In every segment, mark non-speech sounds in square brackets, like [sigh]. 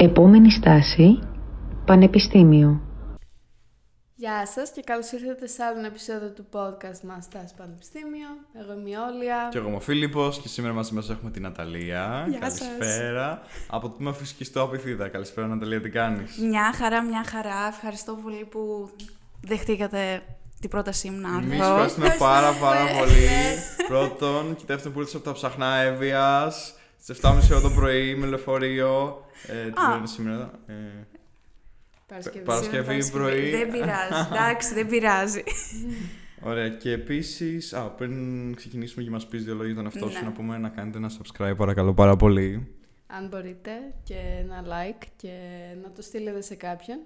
Επόμενη στάση, Πανεπιστήμιο. Γεια σας και καλώς ήρθατε σε άλλο ένα επεισόδιο του podcast μας Στάση Πανεπιστήμιο. Εγώ είμαι η Όλια. Και εγώ είμαι ο Φίλιππος και σήμερα μαζί μας έχουμε την Ναταλία. Γεια σας. Καλησπέρα. Από το τμήμα φυσικής στο Απιθίδα. Καλησπέρα Ναταλία, τι κάνεις; Μια χαρά, μια χαρά. Ευχαριστώ πολύ που δεχτήκατε την πρότασή μου να έρθω. Εμείς ευχαριστούμε πάρα πάρα πολύ. [laughs] Πρώτον και δεύτερον που ήρθες από τα ψαχνά Εύβοιας. Στις 7.30 ώρα το πρωί με λεωφορείο. Ε, τι Α. είναι σήμερα. Ε, Παρασκευή. Παρασκευή πρωί. Δεν πειράζει. Εντάξει, δεν πειράζει. Ωραία. Και επίσης, πριν ξεκινήσουμε και μας πεις δύο λόγια για τον εαυτό σου, Ναι. να πούμε να κάνετε ένα subscribe, παρακαλώ πάρα πολύ. Αν μπορείτε και ένα like και να το στείλετε σε κάποιον.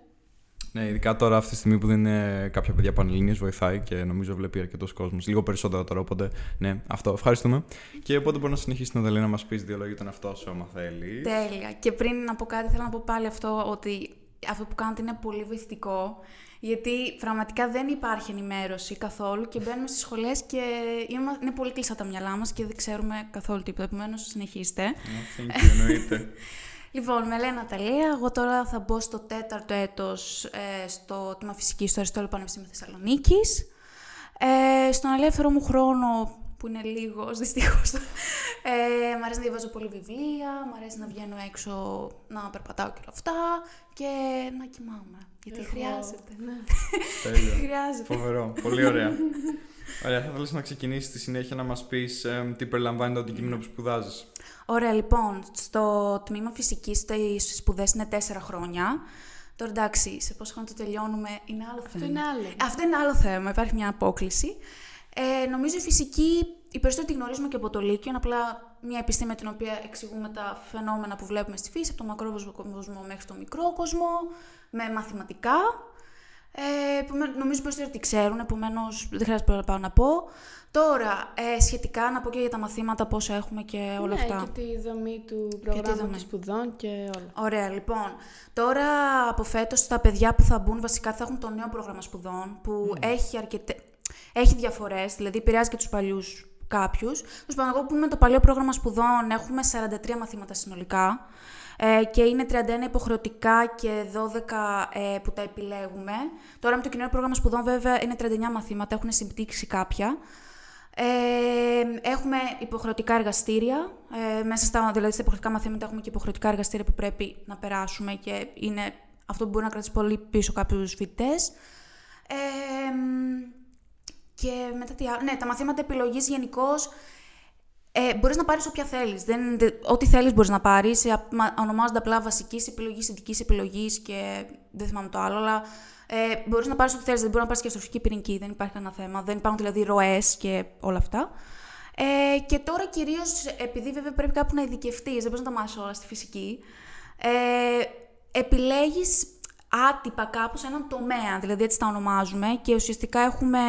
Ναι, ειδικά τώρα αυτή τη στιγμή που δεν είναι κάποια παιδιά πανελλήνιες βοηθάει και νομίζω βλέπει αρκετός κόσμος. Λίγο περισσότερο τώρα, οπότε ναι, αυτό. Ευχαριστούμε. Και οπότε μπορεί να συνεχίσει την Ναταλία να μας πεις δύο λόγια για τον εαυτό σου, άμα θέλεις. Τέλεια. Και πριν να πω κάτι, θέλω να πω πάλι αυτό ότι αυτό που κάνετε είναι πολύ βοηθητικό. Γιατί πραγματικά δεν υπάρχει ενημέρωση καθόλου και μπαίνουμε στις σχολές και είμα- είναι πολύ κλειστά τα μυαλά μας και δεν ξέρουμε καθόλου τίποτα. Επομένως, συνεχίστε. Yeah, thank you, εννοείται. [laughs] Λοιπόν, με λένε Ναταλία. Εγώ τώρα θα μπω στο τέταρτο έτος ε, στο τμήμα φυσικής στο Αριστοτέλειο Πανεπιστήμιο Θεσσαλονίκης. Ε, στον ελεύθερο μου χρόνο, που είναι λίγος [laughs] δυστυχώς, ε, μ' αρέσει να διαβάζω πολύ βιβλία, μ' αρέσει να βγαίνω έξω να περπατάω και όλα αυτά και να κοιμάμαι. Γιατί Εγώ- χρειάζεται. Ναι. [laughs] Τέλεια. Χρειάζεται. Φοβερό. Πολύ ωραία. [laughs] Ωραία, θα ήθελα να ξεκινήσεις στη συνέχεια να μας πεις τι περιλαμβάνει το αντικείμενο που σπουδάζεις; Ωραία, λοιπόν, στο τμήμα φυσικής οι σπουδές είναι τέσσερα χρόνια. Τώρα εντάξει, σε πόσο χρόνο το τελειώνουμε είναι άλλο θέμα. Αυτό είναι άλλο. Αυτό είναι άλλο θέμα, υπάρχει μια απόκληση. Ε, νομίζω η φυσική, οι περισσότεροι τη γνωρίζουμε και από το Λύκειο, είναι απλά μια επιστήμη με την οποία εξηγούμε τα φαινόμενα που βλέπουμε στη φύση, από το μακρό κόσμο μέχρι το μικρό κόσμο, με μαθηματικά. Ε, επομένως, νομίζω οι περισσότεροι τη ξέρουν, επομένως δεν χρειάζεται παραπάνω να πω. Τώρα, ε, σχετικά να πω και για τα μαθήματα, πόσα έχουμε και όλα ναι, αυτά. και τη δομή του δομή. προγράμματος σπουδών και όλα. Ωραία, λοιπόν. Τώρα από φέτος τα παιδιά που θα μπουν βασικά θα έχουν το νέο πρόγραμμα σπουδών που έχει, αρκετέ... έχει διαφορές, δηλαδή επηρεάζει και τους παλιούς κάποιους. Τέλος πάντων, εγώ που είμαι το παλιό πρόγραμμα σπουδών έχουμε 43 μαθήματα συνολικά. Ε, και είναι 31 υποχρεωτικά και 12 ε, που τα επιλέγουμε. Τώρα με το κοινό πρόγραμμα σπουδών βέβαια είναι 39 μαθήματα, έχουν συμπτύξει κάποια. Ε, έχουμε υποχρεωτικά εργαστήρια. Ε, μέσα στα, δηλαδή, στα υποχρεωτικά μαθήματα έχουμε και υποχρεωτικά εργαστήρια που πρέπει να περάσουμε και είναι αυτό που μπορεί να κρατήσει πολύ πίσω κάποιους φοιτητές. Ε, μ, και μετά τι άλλο. Ναι, τα μαθήματα επιλογής γενικώς. Ε, μπορείς να πάρεις όποια θέλεις. Ό,τι θέλεις μπορείς να πάρεις. Ονομάζονται απλά βασική επιλογή, ειδικής επιλογής και δεν θυμάμαι το άλλο. Αλλά ε, μπορείς να πάρεις ό,τι θέλεις. Δεν μπορείς να πάρεις και αστροφική πυρηνική. Δεν υπάρχει κανένα θέμα. Δεν υπάρχουν δηλαδή ροές και όλα αυτά. Ε, και τώρα κυρίως, επειδή βέβαια πρέπει κάπου να ειδικευτείς, δεν μπορείς να τα μάθεις όλα στη φυσική. Ε, επιλέγεις άτυπα κάπου σε έναν τομέα, δηλαδή έτσι τα ονομάζουμε, και ουσιαστικά έχουμε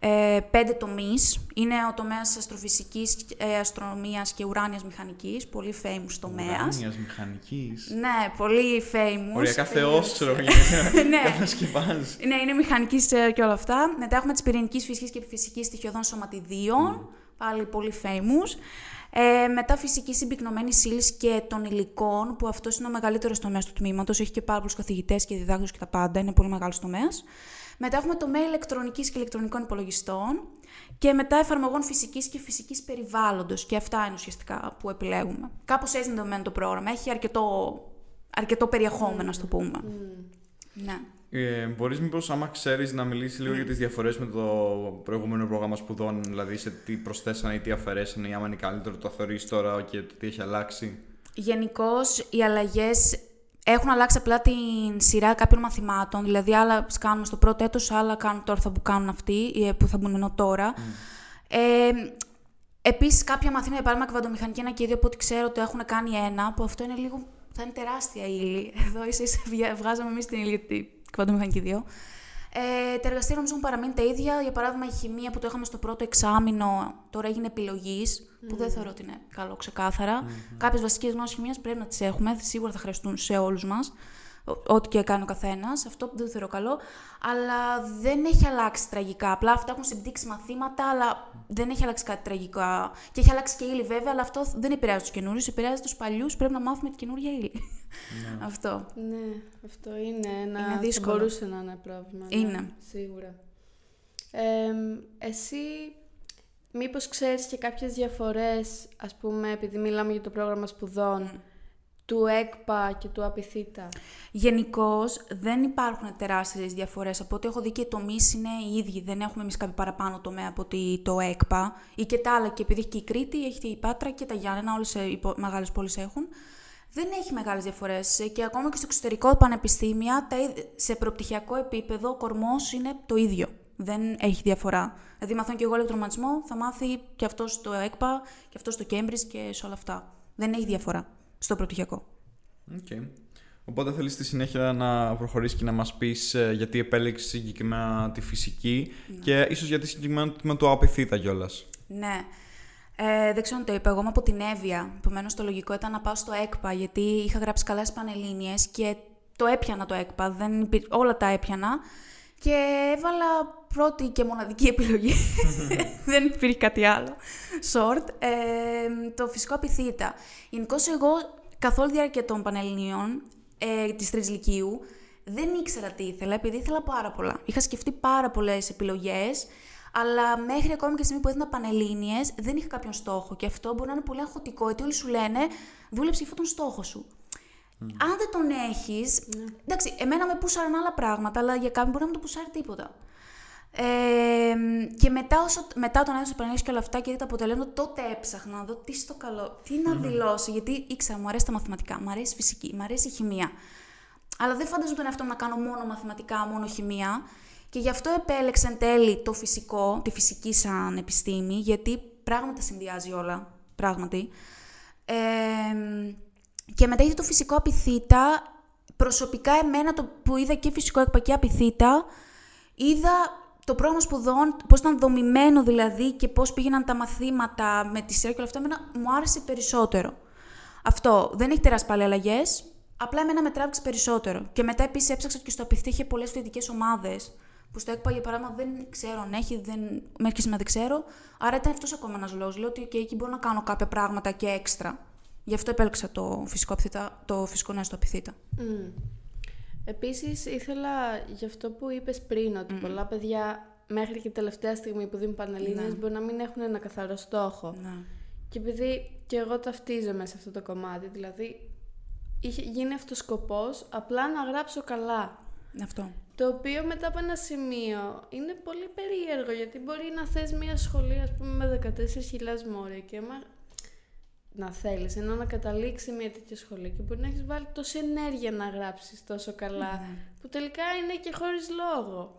ε, πέντε τομείς. Είναι ο τομέας αστροφυσικής, ε, αστρονομίας και ουράνιας μηχανικής, πολύ famous τομέας. Ουράνιας μηχανικής. Ναι, πολύ famous. Οριακά Famous. θεό, ξέρω εγώ. Ναι. Κατασκευάζει. Ναι, είναι μηχανικής και όλα αυτά. Μετά έχουμε τη πυρηνικής φυσικής και φυσικής στοιχειωδών σωματιδίων. Πάλι πολύ famous. Ε, μετά φυσική συμπυκνωμένη ύλη και των υλικών, που αυτός είναι ο μεγαλύτερος τομέας του τμήματος. Έχει και πάρα πολλούς καθηγητές και διδάκτου και τα πάντα. Είναι πολύ μεγάλος τομέας. Μετά έχουμε τομέα ηλεκτρονικής και ηλεκτρονικών υπολογιστών. Και μετά εφαρμογών φυσικής και φυσικής περιβάλλοντος. Και αυτά είναι ουσιαστικά που επιλέγουμε. Κάπως έτσι είναι δομημένο το πρόγραμμα. Έχει αρκετό, αρκετό περιεχόμενο, ας το πούμε. Ναι. Ε, Μπορείς μήπως, άμα ξέρεις, να μιλήσεις λίγο για τις διαφορές με το προηγούμενο πρόγραμμα σπουδών, δηλαδή σε τι προσθέσανε ή τι αφαιρέσανε, ή άμα είναι καλύτερο το θεωρείς τώρα και το τι έχει αλλάξει; Γενικώς οι αλλαγές έχουν αλλάξει απλά την σειρά κάποιων μαθημάτων. Δηλαδή, άλλα κάνουμε στο πρώτο έτος, άλλα κάνουν τώρα θα που κάνουν αυτοί, ε, που θα μπουν ενώ τώρα. Ε, Επίσης, κάποια μαθήματα, για παράδειγμα, κβαντομηχανική ένα και δύο, από ό,τι ξέρω, το έχουν κάνει ένα, που αυτό είναι λίγο. θα είναι τεράστια ύλη. [laughs] Εδώ ίσα ίσα βγα- βγάζαμε εμείς την ύλη για την κβαντομηχανική δύο. Ε, τα εργαστήρια νομίζω έχουν παραμείνει τα ίδια. Για παράδειγμα, η χημεία που το είχαμε στο πρώτο εξάμεινο τώρα έγινε επιλογής, που δεν θεωρώ ότι είναι καλό ξεκάθαρα. Κάποιες βασικές γνώσεις χημίας πρέπει να τις έχουμε, σίγουρα θα χρειαστούν σε όλους μας. ό- ό,τι και κάνει ο καθένας. Αυτό δεν το θεωρώ καλό. Αλλά δεν έχει αλλάξει τραγικά. Απλά αυτά έχουν συμπτύξει μαθήματα, αλλά δεν έχει αλλάξει κάτι τραγικά. Και έχει αλλάξει και ύλη βέβαια, αλλά αυτό δεν επηρεάζει τους καινούριους, επηρεάζει τους παλιούς. Πρέπει να μάθουμε την καινούργια ύλη. [laughs] αυτό. Ναι, αυτό είναι ένα. Είναι θα δύσκολο. μπορούσε να είναι πρόβλημα. ναι, Είναι. σίγουρα. Ε, εσύ, μήπως ξέρεις και κάποιες διαφορές, ας πούμε, επειδή μιλάμε για το πρόγραμμα σπουδών, του ΕΚΠΑ και του ΑΠΙΘΙΤΑ. Γενικώς δεν υπάρχουν τεράστιες διαφορές. Από ό,τι έχω δει και οι τομείς είναι οι ίδιοι. Δεν έχουμε εμείς κάποιο παραπάνω τομέα από ότι το ΕΚΠΑ ή και τα άλλα. Και επειδή έχει και η Κρήτη, έχει και η Πάτρα και τα Γιάννενα, όλες οι μεγάλες πόλεις έχουν. Δεν έχει μεγάλες διαφορές. Και ακόμα και στο εξωτερικό πανεπιστήμια, τα ίδ- σε προπτυχιακό επίπεδο, ο κορμός είναι το ίδιο. Δεν έχει διαφορά. Δηλαδή, μαθαίνω και εγώ ηλεκτρομαγνητισμό, θα μάθει και αυτός στο ΕΚΠΑ, και αυτός στο Cambridge και σε όλα αυτά. Δεν έχει διαφορά στο προπτυχιακό. Οκ. Οπότε θέλεις στη συνέχεια να προχωρήσεις και να μας πεις ε, γιατί επέλεξες συγκεκριμένα τη φυσική και ίσως γιατί συγκεκριμένα το τμήμα του ΑΠΘ ήταν κιόλας. Ναι. Ε, δεν ξέρω αν το είπα. Εγώ είμαι από την Εύβοια. Επομένως, το λογικό ήταν να πάω στο ΕΚΠΑ, γιατί είχα γράψει καλά στι Πανελλήνιες και το έπιανα το ΕΚΠΑ. Δεν υπή- Όλα τα έπιανα. Και έβαλα πρώτη και μοναδική επιλογή. [laughs] δεν υπήρχε κάτι άλλο. Short. Ε, το φυσικό απειθήτα. Γενικώ, εγώ καθ' όλη τη διάρκεια των Πανελληνίων ε, της Τρίτη Λυκείου δεν ήξερα τι ήθελα, επειδή ήθελα πάρα πολλά. Είχα σκεφτεί πάρα πολλές επιλογές, αλλά μέχρι ακόμη και τη στιγμή που έδινα πανελλήνιες δεν είχα κάποιον στόχο. Και αυτό μπορεί να είναι πολύ αγχωτικό, γιατί όλοι σου λένε δούλεψε για αυτόν τον στόχο σου. Αν δεν τον έχεις. Εντάξει, εμένα με πούσαραν άλλα πράγματα, αλλά για κάποιον μπορεί να μην το πουσάρει τίποτα. Ε, και μετά, όσο, μετά τον έδωσα Παναγιώτη και όλα αυτά και είδα τα αποτελέσματα, τότε έψαχνα να δω τι στο καλό, τι να δηλώσω. Γιατί ήξερα, μου αρέσει τα μαθηματικά, μου αρέσει η φυσική, μου αρέσει η χημεία. Αλλά δεν φανταζόμουν τον εαυτό μου να κάνω μόνο μαθηματικά, μόνο χημεία. Και γι' αυτό επέλεξα εν τέλει το φυσικό, τη φυσική σαν επιστήμη, γιατί πράγματα συνδυάζει όλα, πράγματι. Ε, και μετά είδα το φυσικό απειθήτα. Προσωπικά εμένα το που είδα και φυσικό ΕΚΠΑ και απειθήτα, είδα το πρόγραμμα σπουδών, πώς ήταν δομημένο δηλαδή και πώς πήγαιναν τα μαθήματα με τη σειρά και όλα αυτά, εμένα μου άρεσε περισσότερο. Αυτό. Δεν έχει τεράστιες πάλι αλλαγές. Απλά εμένα με τράβηξε περισσότερο. Και μετά επίσης έψαξα και στο απειθή είχε πολλές φοιτητικές ομάδες. Που στο ΕΚΠΑ για παράδειγμα δεν ξέρω αν έχει, δεν... μέχρι και σήμερα δεν ξέρω. Άρα ήταν αυτός ακόμα ένας λόγος. Λέω ότι και εκεί μπορώ να κάνω κάποια πράγματα και έξτρα. Γι' αυτό επέλεξα το φυσικό, απειθήτα, το φυσικό νέο στο απειθήτα. Mm. Επίσης ήθελα γι' αυτό που είπες πριν ότι πολλά παιδιά μέχρι και τελευταία στιγμή που δίνουν πανελλήνιες μπορεί να μην έχουν ένα καθαρό στόχο. Ναι. Και επειδή και εγώ ταυτίζομαι σε αυτό το κομμάτι, δηλαδή είχε γίνει αυτός ο σκοπός απλά να γράψω καλά. Αυτό. Το οποίο μετά από ένα σημείο είναι πολύ περίεργο γιατί μπορεί να θες μια σχολή ας πούμε με 14.000 μόρια και άμα να θέλεις ενώ να καταλήξει μια τέτοια σχολή και μπορεί να έχεις βάλει τόση ενέργεια να γράψεις τόσο καλά που τελικά είναι και χωρίς λόγο.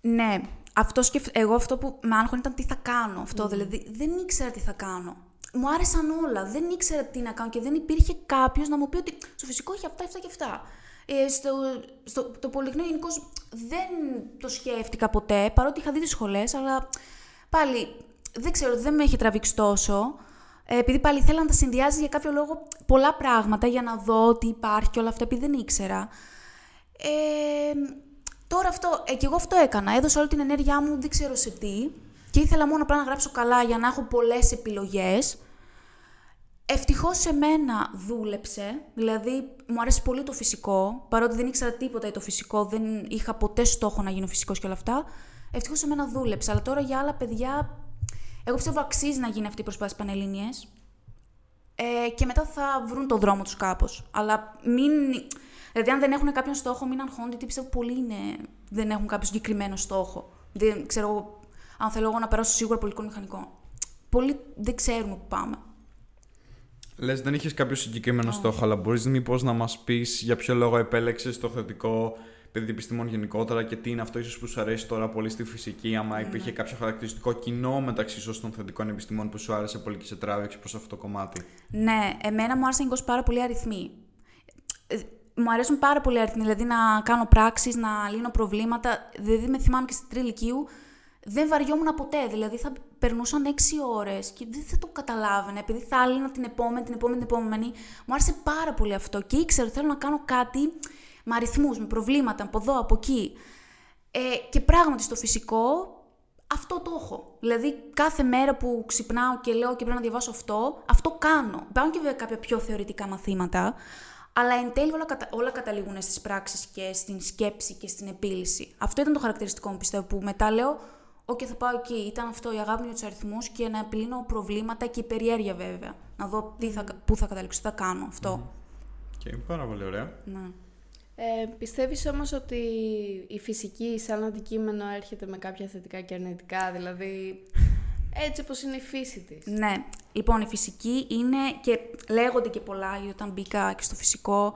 Ναι, αυτό σκεφ... εγώ αυτό που με άγχωνε ήταν τι θα κάνω. Αυτό δηλαδή δεν ήξερα τι θα κάνω. Μου άρεσαν όλα. Δεν ήξερα τι να κάνω και δεν υπήρχε κάποιος να μου πει ότι στο φυσικό έχει αυτά, αυτά και αυτά. Ε, στο, στο, το Πολυτεχνείο γενικώς δεν το σκέφτηκα ποτέ, παρότι είχα δει τις σχολές, αλλά πάλι δεν ξέρω, δεν με έχει τραβήξει τόσο. Ε, επειδή πάλι ήθελα να τα συνδυάζει για κάποιο λόγο πολλά πράγματα για να δω τι υπάρχει και όλα αυτά, επειδή δεν ήξερα. Ε, τώρα αυτό, ε, και εγώ αυτό έκανα. Έδωσα όλη την ενέργειά μου, δεν ξέρω σε τι. Και ήθελα μόνο απλά να γράψω καλά για να έχω πολλές επιλογές. Ευτυχώς σε μένα δούλεψε, δηλαδή μου αρέσει πολύ το φυσικό, παρότι δεν ήξερα τίποτα για το φυσικό, δεν είχα ποτέ στόχο να γίνω φυσικός και όλα αυτά. Ευτυχώς σε μένα δούλεψε, αλλά τώρα για άλλα παιδιά, εγώ πιστεύω αξίζει να γίνει αυτή η προσπάθεια στις Πανελλήνιες ε, και μετά θα βρουν τον δρόμο τους κάπως. Αλλά μην... Δηλαδή, αν δεν έχουν κάποιον στόχο, μην αγχώνονται, γιατί πιστεύω πολλοί είναι, δεν έχουν κάποιο συγκεκριμένο στόχο. Δεν ξέρω εγώ, αν θέλω εγώ να περάσω σίγουρα πολιτικό μηχανικό. Πολλοί δεν ξέρουμε που πάμε. Λες, δεν είχες κάποιο συγκεκριμένο στόχο, αλλά μπορείς μήπως να μας πεις για ποιο λόγο επέλεξες το θετικό παιδί επιστημών γενικότερα και τι είναι αυτό ίσως που σου αρέσει τώρα πολύ στη φυσική, άμα υπήρχε κάποιο χαρακτηριστικό κοινό μεταξύ ίσω των θετικών επιστημών που σου άρεσε πολύ και σε τράβηξε προς αυτό το κομμάτι. Ναι, εμένα μου άρεσαν γενικώ πάρα πολλοί αριθμοί. Ε, Μου αρέσουν πάρα πολλοί αριθμοί, δηλαδή να κάνω πράξεις, να λύνω προβλήματα. Δηλαδή με θυμάμαι και στην τριλικίου, δεν βαριόμουν ποτέ. Δηλαδή θα περνούσαν έξι ώρες και δεν θα το καταλάβαινε, επειδή θα άλλαινα την επόμενη, την επόμενη, την επόμενη. Μου άρεσε πάρα πολύ αυτό και ήξερα ότι θέλω να κάνω κάτι με αριθμούς, με προβλήματα, από εδώ, από εκεί. Ε, και πράγματι στο φυσικό αυτό το έχω. Δηλαδή, κάθε μέρα που ξυπνάω και λέω και πρέπει να διαβάσω αυτό, αυτό κάνω. Υπάρχουν και βέβαια κάποια πιο θεωρητικά μαθήματα, αλλά εν τέλει όλα, κατα... όλα καταλήγουν στις πράξεις και στην σκέψη και στην επίλυση. Αυτό ήταν το χαρακτηριστικό μου, πιστεύω, που μετά λέω, OK, θα πάω εκεί. Ήταν αυτό η αγάπη μου για τους αριθμούς και να επιλύνω προβλήματα και η περιέργεια, βέβαια. Να δω τι θα... πού θα καταλήξω, τι θα κάνω αυτό. Και okay, πάρα πολύ ωραία. Ναι. Ε, πιστεύεις όμως ότι η φυσική σαν αντικείμενο έρχεται με κάποια θετικά και αρνητικά, δηλαδή έτσι όπως είναι η φύση της; Ναι, λοιπόν η φυσική είναι και λέγονται και πολλά, γιατί όταν μπήκα και στο φυσικό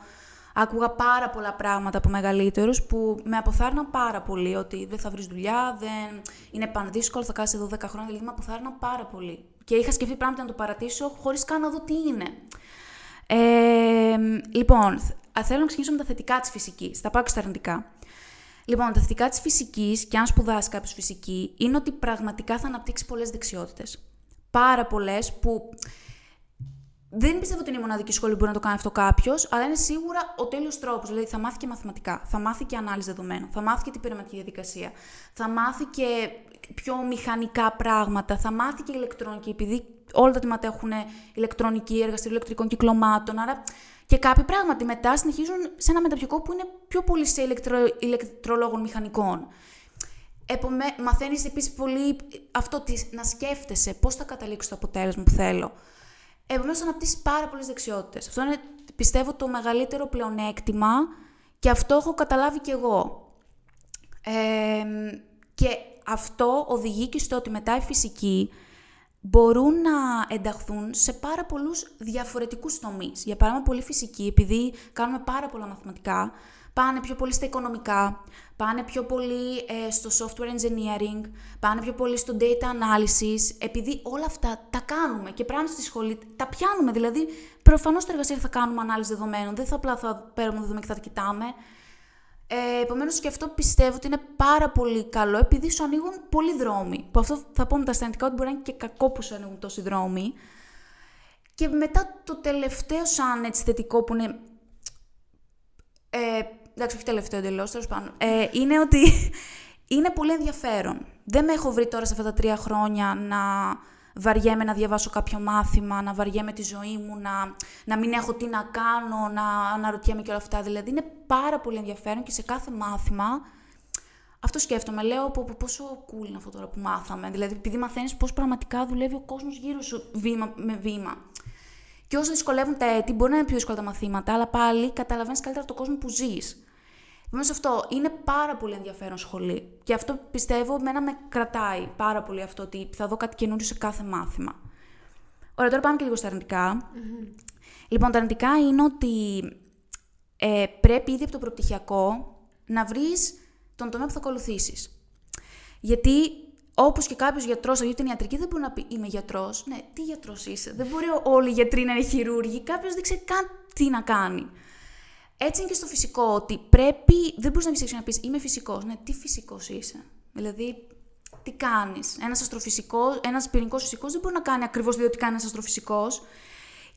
άκουγα πάρα πολλά πράγματα από μεγαλύτερους που με αποθάρρυναν πάρα πολύ, ότι δεν θα βρεις δουλειά, δεν... είναι πανδύσκολο, θα κάσεις εδώ 10 χρόνια, δηλαδή με αποθάρρυναν πάρα πολύ. Και είχα σκεφτεί πράγματα να το παρατήσω χωρίς καν να δω τι είναι. Ε, λοιπόν, θέλω να ξεκινήσω με τα θετικά της φυσικής. Θα πάω και στα αρνητικά. Λοιπόν, τα θετικά της φυσικής, και αν σπουδάσει κάποιος φυσική, είναι ότι πραγματικά θα αναπτύξει πολλές δεξιότητες. Πάρα πολλές που δεν πιστεύω ότι είναι η μοναδική σχολή που μπορεί να το κάνει αυτό κάποιος, αλλά είναι σίγουρα ο τέλειος τρόπος. Δηλαδή, θα μάθει και μαθηματικά, θα μάθει και ανάλυση δεδομένων, θα μάθει και την πειραματική διαδικασία, θα μάθει και πιο μηχανικά πράγματα, θα μάθει και ηλεκτρονική, επειδή όλα τα τμήματα έχουν ηλεκτρονική, εργαστήριο ηλεκτρικών κυκλωμάτων. Άρα και κάποιοι πράγματι μετά συνεχίζουν σε ένα μεταπτυχιακό που είναι πιο πολύ σε ηλεκτρο, ηλεκτρολόγων μηχανικών. Επομένω, μαθαίνεις επίσης πολύ αυτό της, να σκέφτεσαι πώς θα καταλήξεις το αποτέλεσμα που θέλω. Επομένως, αναπτύσσει πάρα πολλές δεξιότητες. Αυτό είναι, πιστεύω, το μεγαλύτερο πλεονέκτημα και αυτό έχω καταλάβει κι εγώ. Ε, και αυτό οδηγεί και στο ότι μετά η φυσική μπορούν να ενταχθούν σε πάρα πολλούς διαφορετικούς τομείς. Για παράδειγμα, πολύ φυσική, επειδή κάνουμε πάρα πολλά μαθηματικά, πάνε πιο πολύ στα οικονομικά, πάνε πιο πολύ ε, στο software engineering, πάνε πιο πολύ στο data analysis, επειδή όλα αυτά τα κάνουμε και πράγματι στη σχολή τα πιάνουμε. Δηλαδή, προφανώς στο εργασία θα κάνουμε ανάλυση δεδομένων, δεν θα απλά θα παίρνουμε δεδομένα και θα τα κοιτάμε. Ε, Επομένως και αυτό πιστεύω ότι είναι πάρα πολύ καλό επειδή σου ανοίγουν πολλοί δρόμοι. Που αυτό θα πω με τα αισθαντικά ότι μπορεί να είναι και κακό που σου ανοίγουν τόσοι δρόμοι. Και μετά το τελευταίο σαν έτσι θετικό που είναι... Ε, εντάξει, όχι τελευταίο εντελώς, τέλος πάντων. Ε, είναι ότι [laughs] είναι πολύ ενδιαφέρον. Δεν με έχω βρει τώρα σε αυτά τα τρία χρόνια να βαριέμαι να διαβάσω κάποιο μάθημα, να βαριέμαι τη ζωή μου, να, να μην έχω τι να κάνω, να αναρωτιέμαι και όλα αυτά. Δηλαδή είναι πάρα πολύ ενδιαφέρον και σε κάθε μάθημα αυτό σκέφτομαι. Λέω πω, πω, πόσο cool είναι αυτό τώρα που μάθαμε. Δηλαδή, επειδή μαθαίνεις πώς πραγματικά δουλεύει ο κόσμος γύρω σου βήμα με βήμα. Και όσο δυσκολεύουν τα έτη, μπορεί να είναι πιο δύσκολα τα μαθήματα, αλλά πάλι καταλαβαίνεις καλύτερα τον κόσμο που ζεις. Επομένω, αυτό είναι πάρα πολύ ενδιαφέρον σχολή. Και αυτό πιστεύω μένα με κρατάει πάρα πολύ αυτό ότι θα δω κάτι καινούριο σε κάθε μάθημα. Ωραία, τώρα πάμε και λίγο στα αρνητικα Λοιπόν, τα αρνητικά είναι ότι ε, πρέπει ήδη από το προπτυχιακό να βρεις τον τομέα που θα ακολουθήσεις. Γιατί όπως και κάποιος γιατρός, γιατί την ιατρική δεν μπορεί να πει Είμαι γιατρός. Ναι, τι γιατρός είσαι. Δεν μπορεί όλοι οι γιατροί να είναι χειρούργοι. Κάποιος δεν ξέρει καν τι να κάνει. Έτσι είναι και στο φυσικό, ότι πρέπει. Δεν μπορείς να μην να πεις Είμαι φυσικός. Ναι, τι φυσικός είσαι. Δηλαδή, τι κάνεις. Ένας αστροφυσικός, ένας πυρηνικός φυσικός δεν μπορεί να κάνει ακριβώς διότι κάνει ένας αστροφυσικός.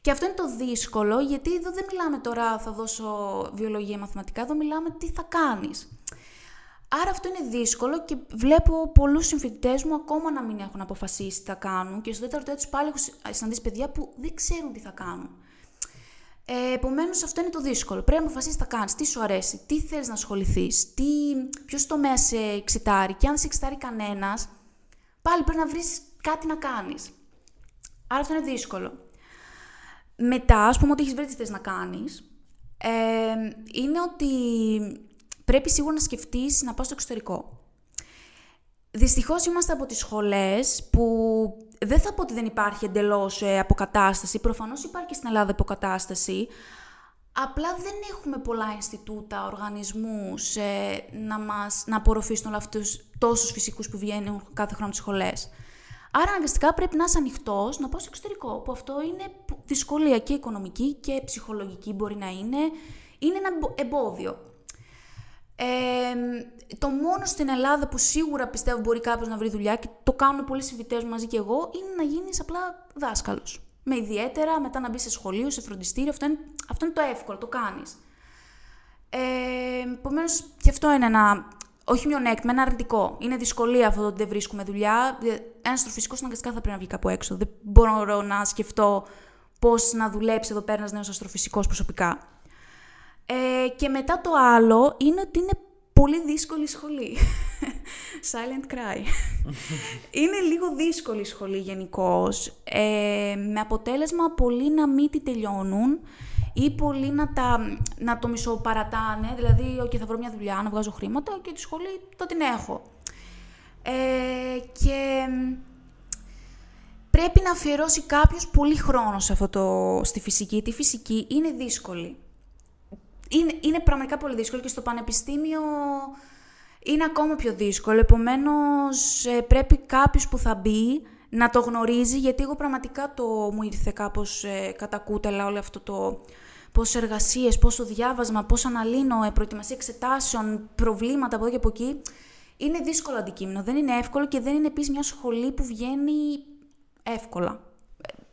Και αυτό είναι το δύσκολο, γιατί εδώ δεν μιλάμε τώρα θα δώσω βιολογία, μαθηματικά, εδώ μιλάμε τι θα κάνεις. Άρα αυτό είναι δύσκολο και βλέπω πολλούς συμφοιτητές μου ακόμα να μην έχουν αποφασίσει τι θα κάνουν και στο τέταρτο έτου πάλι έχω συναντήσει παιδιά που δεν ξέρουν τι θα κάνουν. Ε, Επομένως, αυτό είναι το δύσκολο. Πρέπει να αποφασίσεις τι θα κάνεις, τι σου αρέσει, τι θέλεις να ασχοληθείς, ποιος τομέας σε εξητάρει. Και αν δεν σε εξητάρει κανένας, πάλι πρέπει να βρεις κάτι να κάνεις. Άρα αυτό είναι δύσκολο. Μετά, ας πούμε ότι έχεις βρει τι θες να κάνεις, ε, είναι ότι πρέπει σίγουρα να σκεφτείς να πας στο εξωτερικό. Δυστυχώς είμαστε από τις σχολές που δεν θα πω ότι δεν υπάρχει εντελώς ε, αποκατάσταση, προφανώς υπάρχει και στην Ελλάδα αποκατάσταση, απλά δεν έχουμε πολλά Ινστιτούτα, οργανισμούς ε, να, μας, να απορροφήσουν όλους αυτούς τόσους φυσικούς που βγαίνουν κάθε χρόνο τις σχολές. Άρα αναγκαστικά πρέπει να είσαι ανοιχτός να πάω στο εξωτερικό, που αυτό είναι δυσκολία και οικονομική και ψυχολογική μπορεί να είναι, είναι ένα εμπόδιο. Ε, το μόνο στην Ελλάδα που σίγουρα πιστεύω μπορεί κάποιος να βρει δουλειά και το κάνουν πολλοί συμβιτέ μαζί και εγώ είναι να γίνεις απλά δάσκαλος. Με ιδιαίτερα, μετά να μπεις σε σχολείο, σε φροντιστήριο. Αυτό είναι, αυτό είναι το εύκολο, το κάνεις. Ε, Επομένως, και αυτό είναι ένα. Όχι μειονέκτημα, ένα αρνητικό. Είναι δυσκολία αυτό ότι δεν βρίσκουμε δουλειά. Ένας αστροφυσικό αναγκαστικά θα πρέπει να βγει κάπου έξω. Δεν μπορώ να σκεφτώ πώς να δουλέψει εδώ πέρα ένας νέος αστροφυσικός προσωπικά. Ε, και μετά το άλλο είναι ότι είναι πολύ δύσκολη σχολή. [laughs] Silent cry. [laughs] είναι λίγο δύσκολη σχολή γενικώς. Ε, με αποτέλεσμα πολλοί να μην τη τελειώνουν ή πολλοί να, τα, να το μισοπαρατάνε. Δηλαδή, okay, θα βρω μια δουλειά, να βγάζω χρήματα και τη σχολή θα την έχω. Ε, και πρέπει να αφιερώσει κάποιος πολύ χρόνο σε αυτό το, στη φυσική. Τη φυσική είναι δύσκολη είναι, είναι πραγματικά πολύ δύσκολο και στο πανεπιστήμιο είναι ακόμα πιο δύσκολο. Επομένως, ε, πρέπει κάποιος που θα μπει να το γνωρίζει, γιατί εγώ πραγματικά το μου ήρθε κάπως ε, κατά κούτελα όλο αυτό το πόσε εργασίες, πόσο διάβασμα, πόσο αναλύνω, ε, προετοιμασία εξετάσεων, προβλήματα από εδώ και από εκεί. Είναι δύσκολο αντικείμενο. Δεν είναι εύκολο και δεν είναι επίσης μια σχολή που βγαίνει εύκολα.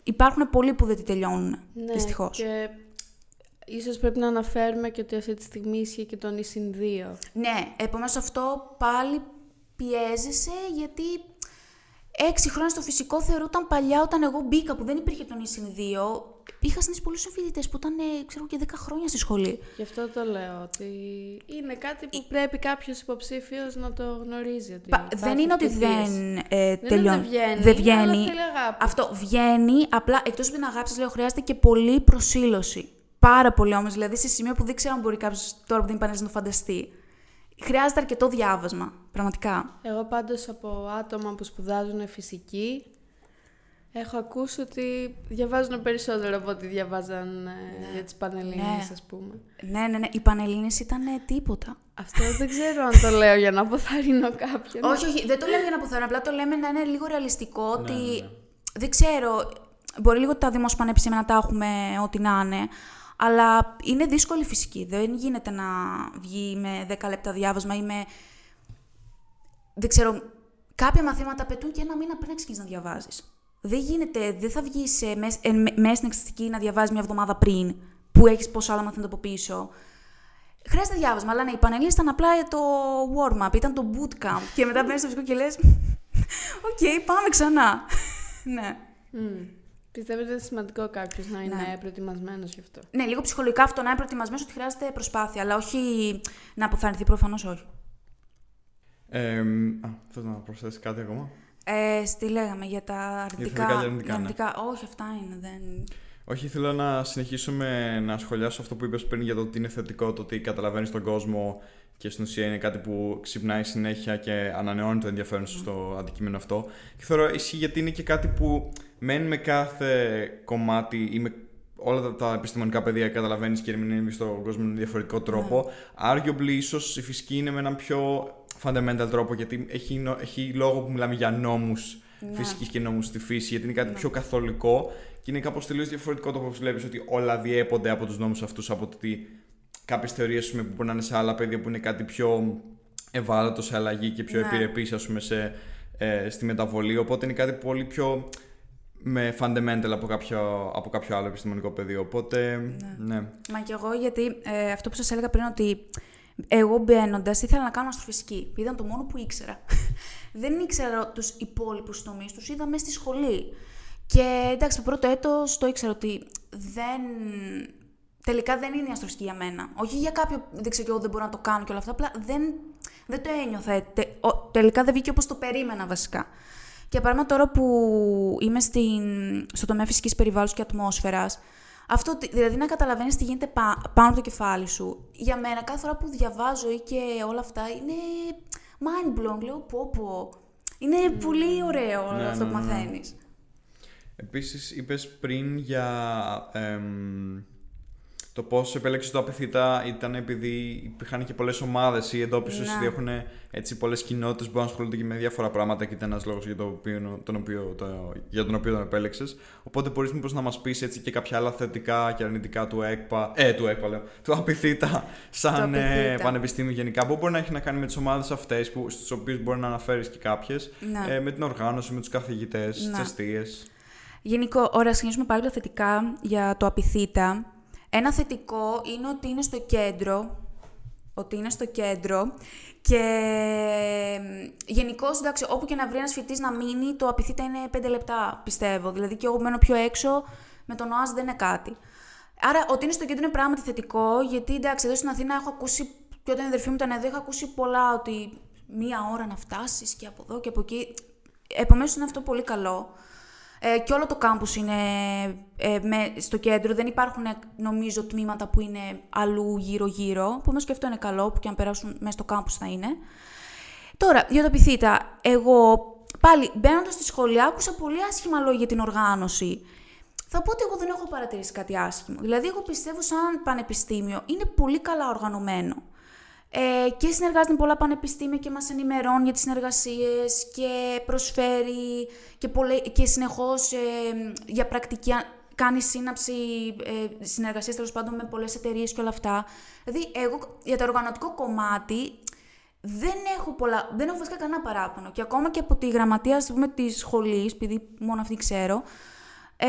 Υπάρχουν πολλοί που δεν τη τελειώνουν, ναι, δυστυχώς. Και Ίσως πρέπει να αναφέρουμε και ότι αυτή τη στιγμή ισχύει και τον ΙΣΙΝ 2. Ναι, επομένως αυτό πάλι πιέζεσαι γιατί έξι χρόνια στο φυσικό θεωρούταν παλιά όταν εγώ μπήκα που δεν υπήρχε τον ΙΣΙΝ 2. Είχα συνήθως πολλούς συμφιλητέ που ήταν, ε, ξέρω και 10 χρόνια στη σχολή. Γι' αυτό το λέω. Ότι είναι κάτι που πρέπει κάποιος υποψήφιος να το γνωρίζει. Ότι δεν είναι ότι δεν ε, τελειώνει. Δεν βγαίνει. Δεν βγαίνει. Αυτό βγαίνει. Απλά εκτός από την αγάπη, σας λέω, χρειάζεται και πολύ προσήλωση. Πάρα πολύ όμω, δηλαδή σε σημείο που δεν ξέρω αν μπορεί κάποιος τώρα που δεν υπάρχει να το φανταστεί. Χρειάζεται αρκετό διάβασμα, πραγματικά. Εγώ πάντως από άτομα που σπουδάζουν φυσική, έχω ακούσει ότι διαβάζουν περισσότερο από ό,τι διαβάζαν ε, ναι. για τις Πανελλήνες, ναι. ας πούμε. Ναι, ναι, ναι. Οι Πανελλήνες ήταν τίποτα. Αυτό δεν ξέρω αν το λέω για να αποθαρρύνω κάποιον. όχι, όχι, δεν το λέμε για να αποθαρρύνω. Απλά το λέμε να είναι λίγο ρεαλιστικό ναι, ότι. Ναι, δεν ξέρω. Μπορεί λίγο τα δημόσια να τα έχουμε ό,τι να είναι. Αλλά είναι δύσκολη φυσική. Δεν γίνεται να βγει με 10 λεπτά διάβασμα ή με. Δεν ξέρω. Κάποια μαθήματα πετούν και ένα μήνα πριν ξεκινήσεις να διαβάζεις. Δεν γίνεται, δεν θα βγεις μέσα στην εξεταστική να διαβάζεις μια εβδομάδα πριν, που έχεις πόσα άλλα μαθήματα από πίσω. Χρειάζεται διάβασμα, αλλά ναι, οι πανελλήνιες ήταν απλά το warm-up, ήταν το bootcamp. και μετά μπαίνεις στο φυσικό και λες. Οκ, πάμε ξανά. [laughs] ναι. Πιστεύω ότι είναι σημαντικό κάποιος να είναι ναι. προετοιμασμένος γι' αυτό; Ναι, λίγο ψυχολογικά αυτό να είναι προετοιμασμένος ότι χρειάζεται προσπάθεια, αλλά όχι να αποθαρρυνθεί προφανώς όχι. Ε, α, θες να προσθέσεις κάτι ακόμα; Ε, τι λέγαμε για τα αρνητικά. Για αρνητικά, αρνητικά. Ναι. Όχι, αυτά είναι. Δεν... Όχι, θέλω να συνεχίσουμε να σχολιάσω αυτό που είπες πριν για το ότι είναι θετικό, το ότι καταλαβαίνεις τον κόσμο και στην ουσία είναι κάτι που ξυπνάει συνέχεια και ανανεώνει το ενδιαφέρον σου στο αντικείμενο αυτό. Και θεωρώ ισχύει γιατί είναι και κάτι που μένει με κάθε κομμάτι ή με όλα τα επιστημονικά πεδία καταλαβαίνεις και ερμηνεύεις στον κόσμο με διαφορετικό τρόπο. Ναι. Arguably, ίσως η φυσική είναι με έναν πιο fundamental τρόπο γιατί έχει, έχει λόγο που μιλάμε για νόμους ναι. φυσικής και νόμους στη φύση, γιατί είναι κάτι ναι. πιο καθολικό και είναι κάπως τελείως διαφορετικό το πώς βλέπεις ότι όλα διέπονται από τους νόμους αυτούς, από το ότι κάποιες θεωρίες που μπορεί να είναι σε άλλα πεδία που είναι κάτι πιο ευάλωτο σε αλλαγή και πιο ναι. επιρρεπή, ας πούμε, σε, ε, στη μεταβολή. Οπότε είναι κάτι πολύ πιο με fundamental από κάποιο, από κάποιο άλλο επιστημονικό πεδίο. Οπότε, ναι. ναι. Μα και εγώ, γιατί ε, αυτό που σας έλεγα πριν, ότι εγώ μπαίνοντας ήθελα να κάνω αστροφυσική. Ήταν το μόνο που ήξερα. [laughs] δεν ήξερα τους υπόλοιπους τομείς, τους είδα μέσα στη σχολή. Και εντάξει, το πρώτο έτος το ήξερα ότι δεν τελικά δεν είναι η αστροφυσική για μένα. Όχι για κάποιο, δεν ξέρω και εγώ δεν μπορώ να το κάνω και όλα αυτά, απλά δεν, δεν το ένιωθα. Τε, τελικά δεν βγήκε όπως το περίμενα βασικά. Και παράδειγμα τώρα που είμαι στην, στο τομέα φυσικής περιβάλλοντος και ατμόσφαιρας, αυτό, δηλαδή να καταλαβαίνεις τι γίνεται πάνω από το κεφάλι σου. Για μένα κάθε φορά που διαβάζω ή και όλα αυτά είναι mind blowing. Λέω πω πω. Είναι πολύ ωραίο ναι, αυτό ναι, που ναι, ναι. μαθαίνεις. Επίσης είπες πριν για το πώς επέλεξε το απειθήτα ήταν επειδή υπήρχαν και πολλές ομάδες ή εντόπισες Να. ότι έχουν έτσι πολλές κοινότητες που μπορούν να ασχολούνται και με διάφορα πράγματα και ήταν ένας λόγος για, το οποίο- τον οποίο, το, για τον οποίο τον επέλεξες. Οπότε μπορείς μήπως να μας πεις έτσι και κάποια άλλα θετικά και αρνητικά του ΕΚΠΑ, ε, του ΕΚΠΑ λέω, του απειθήτα σαν Το ε, απειθήτα. πανεπιστήμιο γενικά. Που μπορεί να έχει να κάνει με τις ομάδες αυτές, στις οποίες μπορεί να αναφέρεις και κάποιες, Ναι. ε, με την οργάνωση, με τους καθηγητές, τις Ναι. αιστείες. Γενικό, ωραία, ξεκινήσουμε πάλι τα θετικά για το απειθήτα. Ένα θετικό είναι ότι είναι στο κέντρο, ότι είναι στο κέντρο και γενικώς, εντάξει, όπου και να βρει ένας φοιτητής να μείνει, το απειθήτα είναι 5 λεπτά, πιστεύω. Δηλαδή και εγώ μένω πιο έξω, με τον ΟΑΣ δεν είναι κάτι. Άρα, ότι είναι στο κέντρο είναι πράγματι θετικό, γιατί εντάξει, εδώ στην Αθήνα έχω ακούσει, και όταν η αδερφή μου ήταν εδώ, είχα ακούσει πολλά ότι μία ώρα να φτάσεις και από εδώ και από εκεί. Επομένως, είναι αυτό πολύ καλό. Ε, και όλο το κάμπους είναι ε, με, στο κέντρο. Δεν υπάρχουν, ε, νομίζω, τμήματα που είναι αλλού γύρω-γύρω. Επομένως και αυτό είναι καλό, που και αν περάσουν μέσα στο κάμπους θα είναι. Τώρα, για το πυθίτα. Εγώ, πάλι, μπαίνοντας στη σχολή, άκουσα πολύ άσχημα λόγια για την οργάνωση. Θα πω ότι εγώ δεν έχω παρατηρήσει κάτι άσχημο. Δηλαδή, εγώ πιστεύω σαν πανεπιστήμιο είναι πολύ καλά οργανωμένο. Ε, και συνεργάζεται με πολλά πανεπιστήμια και μας ενημερώνει για τις συνεργασίες και προσφέρει και, πολλέ, και συνεχώς ε, για πρακτική α- κάνει σύναψη ε, συνεργασίες τέλος πάντων με πολλές εταιρείες και όλα αυτά. Δηλαδή, εγώ για το οργανωτικό κομμάτι δεν έχω, πολλά, δεν έχω βασικά κανένα παράπονο. Και ακόμα και από τη γραμματεία ας πούμε, της σχολής, επειδή μόνο αυτή ξέρω, ε,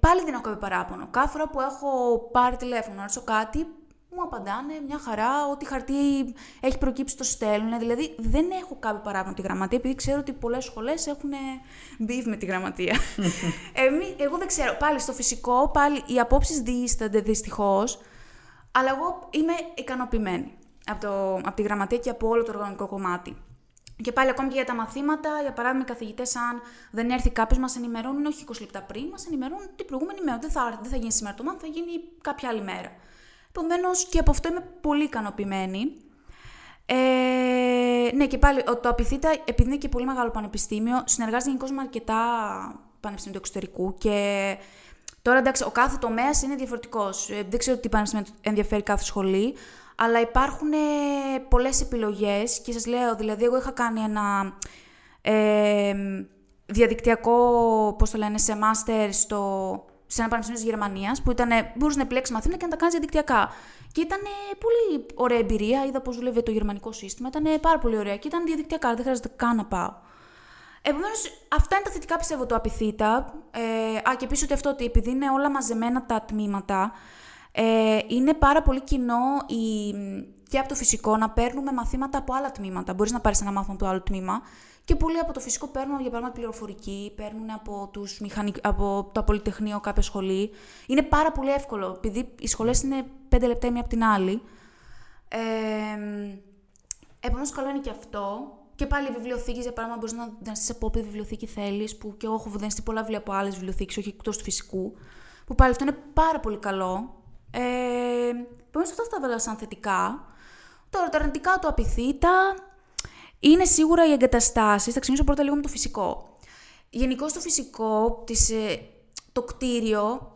πάλι δεν έχω κάποιο παράπονο. Κάθε φορά που έχω πάρει τηλέφωνο να ρωτήσω κάτι, μου απαντάνε μια χαρά, ό,τι χαρτί έχει προκύψει το στέλνουν. Δηλαδή δεν έχω κάποιο παράπονο τη γραμματεία, επειδή ξέρω ότι πολλές σχολές έχουν beef με τη γραμματεία. [laughs] Εμεί, εγώ δεν ξέρω. Πάλι στο φυσικό, πάλι οι απόψεις διήστανται δυστυχώς. Αλλά εγώ είμαι ικανοποιημένη από, το, από τη γραμματεία και από όλο το οργανωτικό κομμάτι. Και πάλι ακόμη και για τα μαθήματα, για παράδειγμα, οι καθηγητές, αν δεν έρθει κάποιος, μας ενημερώνουν όχι 20 λεπτά πριν, μας ενημερώνουν την προηγούμενη μέρα. Δεν θα, έρθει, δεν θα γίνει σήμερα το μάθημα, θα γίνει κάποια άλλη μέρα. Επομένω, και από αυτό είμαι πολύ ικανοποιημένη. Ε, ναι, και πάλι ο- το Απειθήτα, επειδή είναι και πολύ μεγάλο πανεπιστήμιο, συνεργάζεται γενικώς με αρκετά πανεπιστήμια του εξωτερικού και τώρα εντάξει, ο κάθε τομέας είναι διαφορετικός. δεν ξέρω τι πανεπιστήμιο ενδιαφέρει κάθε σχολή, αλλά υπάρχουν ε, πολλές επιλογές και σας λέω, δηλαδή εγώ είχα κάνει ένα ε, διαδικτυακό, πώς το λένε, σε μάστερ στο, σε ένα πανεπιστήμιο της Γερμανίας, που ήταν, μπορούσες να επιλέξεις μαθήματα και να τα κάνεις διαδικτυακά. Και ήταν πολύ ωραία εμπειρία, είδα πώς δουλεύει το γερμανικό σύστημα, ήταν πάρα πολύ ωραία και ήταν διαδικτυακά, δεν χρειάζεται καν να πάω. Επομένως, αυτά είναι τα θετικά πιστεύω του Απειθήτα. Ε, α, και επίσης ότι αυτό ότι επειδή είναι όλα μαζεμένα τα τμήματα, ε, είναι πάρα πολύ κοινό η, και από το φυσικό να παίρνουμε μαθήματα από άλλα τμήματα. Μπορείς να πάρεις ένα μάθημα από το άλλο τμήμα. Και πολλοί από το φυσικό παίρνουν, για παράδειγμα, πληροφορική, παίρνουν από, τους μηχανικ... από το Πολυτεχνείο κάποια σχολή. Είναι πάρα πολύ εύκολο, επειδή οι σχολές είναι πέντε λεπτά η μία από την άλλη. Ε, Επομένως, καλό είναι και αυτό. Και πάλι οι βιβλιοθήκε, για παράδειγμα, μπορείς να δανειστεί από όποια βιβλιοθήκη θέλεις, που και εγώ έχω δανειστεί πολλά βιβλία από άλλες βιβλιοθήκες, όχι εκτός του φυσικού. Που πάλι αυτό είναι πάρα πολύ καλό. Ε, Επομένως, αυτά θα τα βάλω σαν θετικά. Τώρα, τα αρνητικά του απειθήτα είναι σίγουρα οι εγκαταστάσεις. Θα ξεκινήσω πρώτα λίγο με το φυσικό. Γενικώ το φυσικό, της, ε, το κτίριο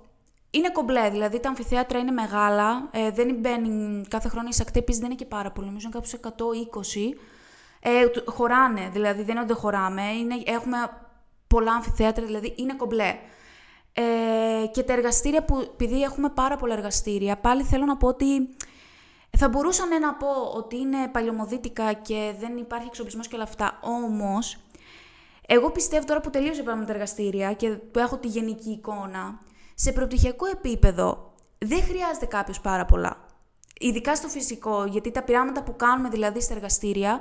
είναι κομπλέ, δηλαδή τα αμφιθέατρα είναι μεγάλα, ε, δεν μπαίνει κάθε χρόνο η σακτή, επίσης δεν είναι και πάρα πολύ, νομίζω είναι κάπου σε 120. Ε, του- χωράνε, δηλαδή δεν είναι ότι δεν χωράμε, είναι, έχουμε πολλά αμφιθέατρα, δηλαδή είναι κομπλέ. Ε, και τα εργαστήρια που, επειδή έχουμε πάρα πολλά εργαστήρια, πάλι θέλω να πω ότι θα μπορούσα ναι, να πω ότι είναι παλιωμοδίτικα και δεν υπάρχει εξοπλισμός και όλα αυτά, όμως εγώ πιστεύω τώρα που τελείωσε πράγμα τα εργαστήρια και που έχω τη γενική εικόνα, σε προπτυχιακό επίπεδο δεν χρειάζεται κάποιος πάρα πολλά. Ειδικά στο φυσικό, γιατί τα πειράματα που κάνουμε δηλαδή στα εργαστήρια,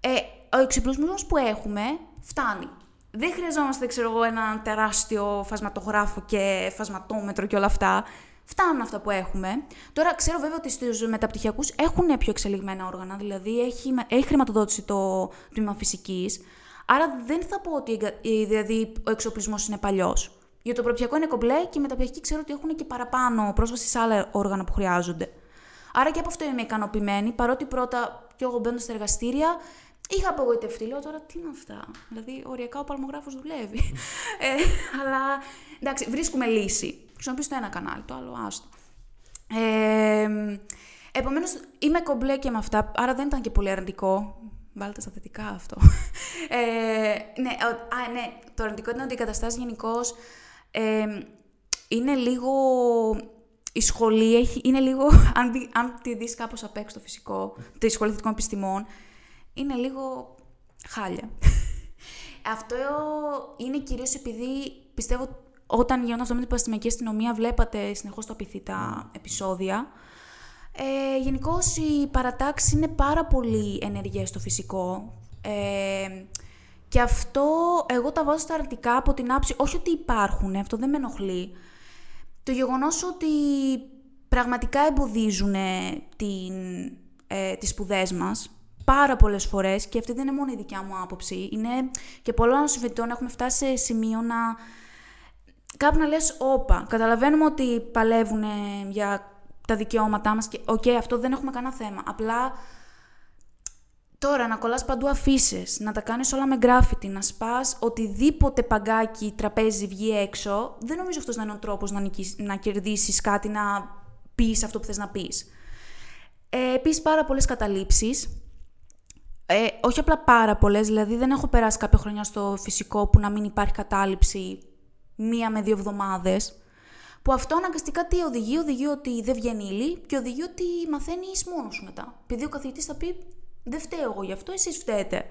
ε, ο εξοπλισμός που έχουμε φτάνει. Δεν χρειαζόμαστε, ξέρω εγώ, ένα τεράστιο φασματογράφο και φασματόμετρο και όλα αυτά. Φτάνουν αυτά που έχουμε. Τώρα ξέρω βέβαια ότι στους μεταπτυχιακούς έχουν πιο εξελιγμένα όργανα, δηλαδή έχει, έχει χρηματοδότηση το τμήμα φυσικής. Άρα δεν θα πω ότι εγκα- ε, δηλαδή, ο εξοπλισμός είναι παλιός. Για το προπτυχιακό είναι κομπλέ και η μεταπτυχιακή ξέρω ότι έχουν και παραπάνω πρόσβαση σε άλλα όργανα που χρειάζονται. Άρα και από αυτό είμαι ικανοποιημένη, παρότι πρώτα κι εγώ μπαίνω στα εργαστήρια, είχα απογοητευτεί. Λέω τώρα τι είναι αυτά; Δηλαδή, οριακά ο παλμογράφος δουλεύει. ε, [laughs] αλλά εντάξει, βρίσκουμε λύση. Χρησιμοποιήσω το ένα κανάλι, το άλλο άστο. Ε, επομένως, είμαι κομπλέ και με αυτά, άρα δεν ήταν και πολύ αρνητικό. Βάλτε στα θετικά αυτό. [laughs] Ε, ναι, α, ναι, το αρνητικό ήταν ότι οι καταστάσεις γενικώς ε, είναι λίγο... Η σχολή έχει, είναι λίγο, [laughs] αν, δει, αν τη δεις κάπως απ' έξω το φυσικό, τη σχολή θετικών επιστημών, είναι λίγο χάλια. [laughs] αυτό είναι κυρίως επειδή πιστεύω όταν γινόταν αυτό με την παστημιακή αστυνομία βλέπατε συνεχώς τα απειθήτα επεισόδια. Ε, Γενικώς οι παρατάξεις είναι πάρα πολύ ενεργές στο φυσικό. Ε, και αυτό εγώ τα βάζω στα αρνητικά από την άποψη, όχι ότι υπάρχουν, αυτό δεν με ενοχλεί. Το γεγονός ότι πραγματικά εμποδίζουν την, ε, τις σπουδές μας πάρα πολλές φορές και αυτή δεν είναι μόνο η δικιά μου άποψη. Είναι και πολλών συμφοιτητών έχουμε φτάσει σε σημείο να κάπου να λες όπα. Καταλαβαίνουμε ότι παλεύουν για τα δικαιώματά μας και οκ, αυτό δεν έχουμε κανένα θέμα. Απλά Τώρα, να κολλάς παντού αφήσεις, να τα κάνεις όλα με γκράφιτι, να σπάς οτιδήποτε παγκάκι, τραπέζι βγει έξω, δεν νομίζω αυτός να είναι ο τρόπος να, νικήσεις, να κερδίσεις κάτι, να πεις αυτό που θες να πεις. Ε, επίσης, πάρα πολλές καταλήψεις. Ε, όχι απλά πάρα πολλές, δηλαδή δεν έχω περάσει κάποια χρονιά στο φυσικό που να μην υπάρχει κατάληψη μία με δύο εβδομάδες. Που αυτό αναγκαστικά τι οδηγεί, οδηγεί ότι δεν βγαίνει ύλη και οδηγεί ότι μαθαίνει μόνος σου μετά. Επειδή ο καθηγητής θα πει δεν φταίω εγώ γι' αυτό, εσείς φταίτε.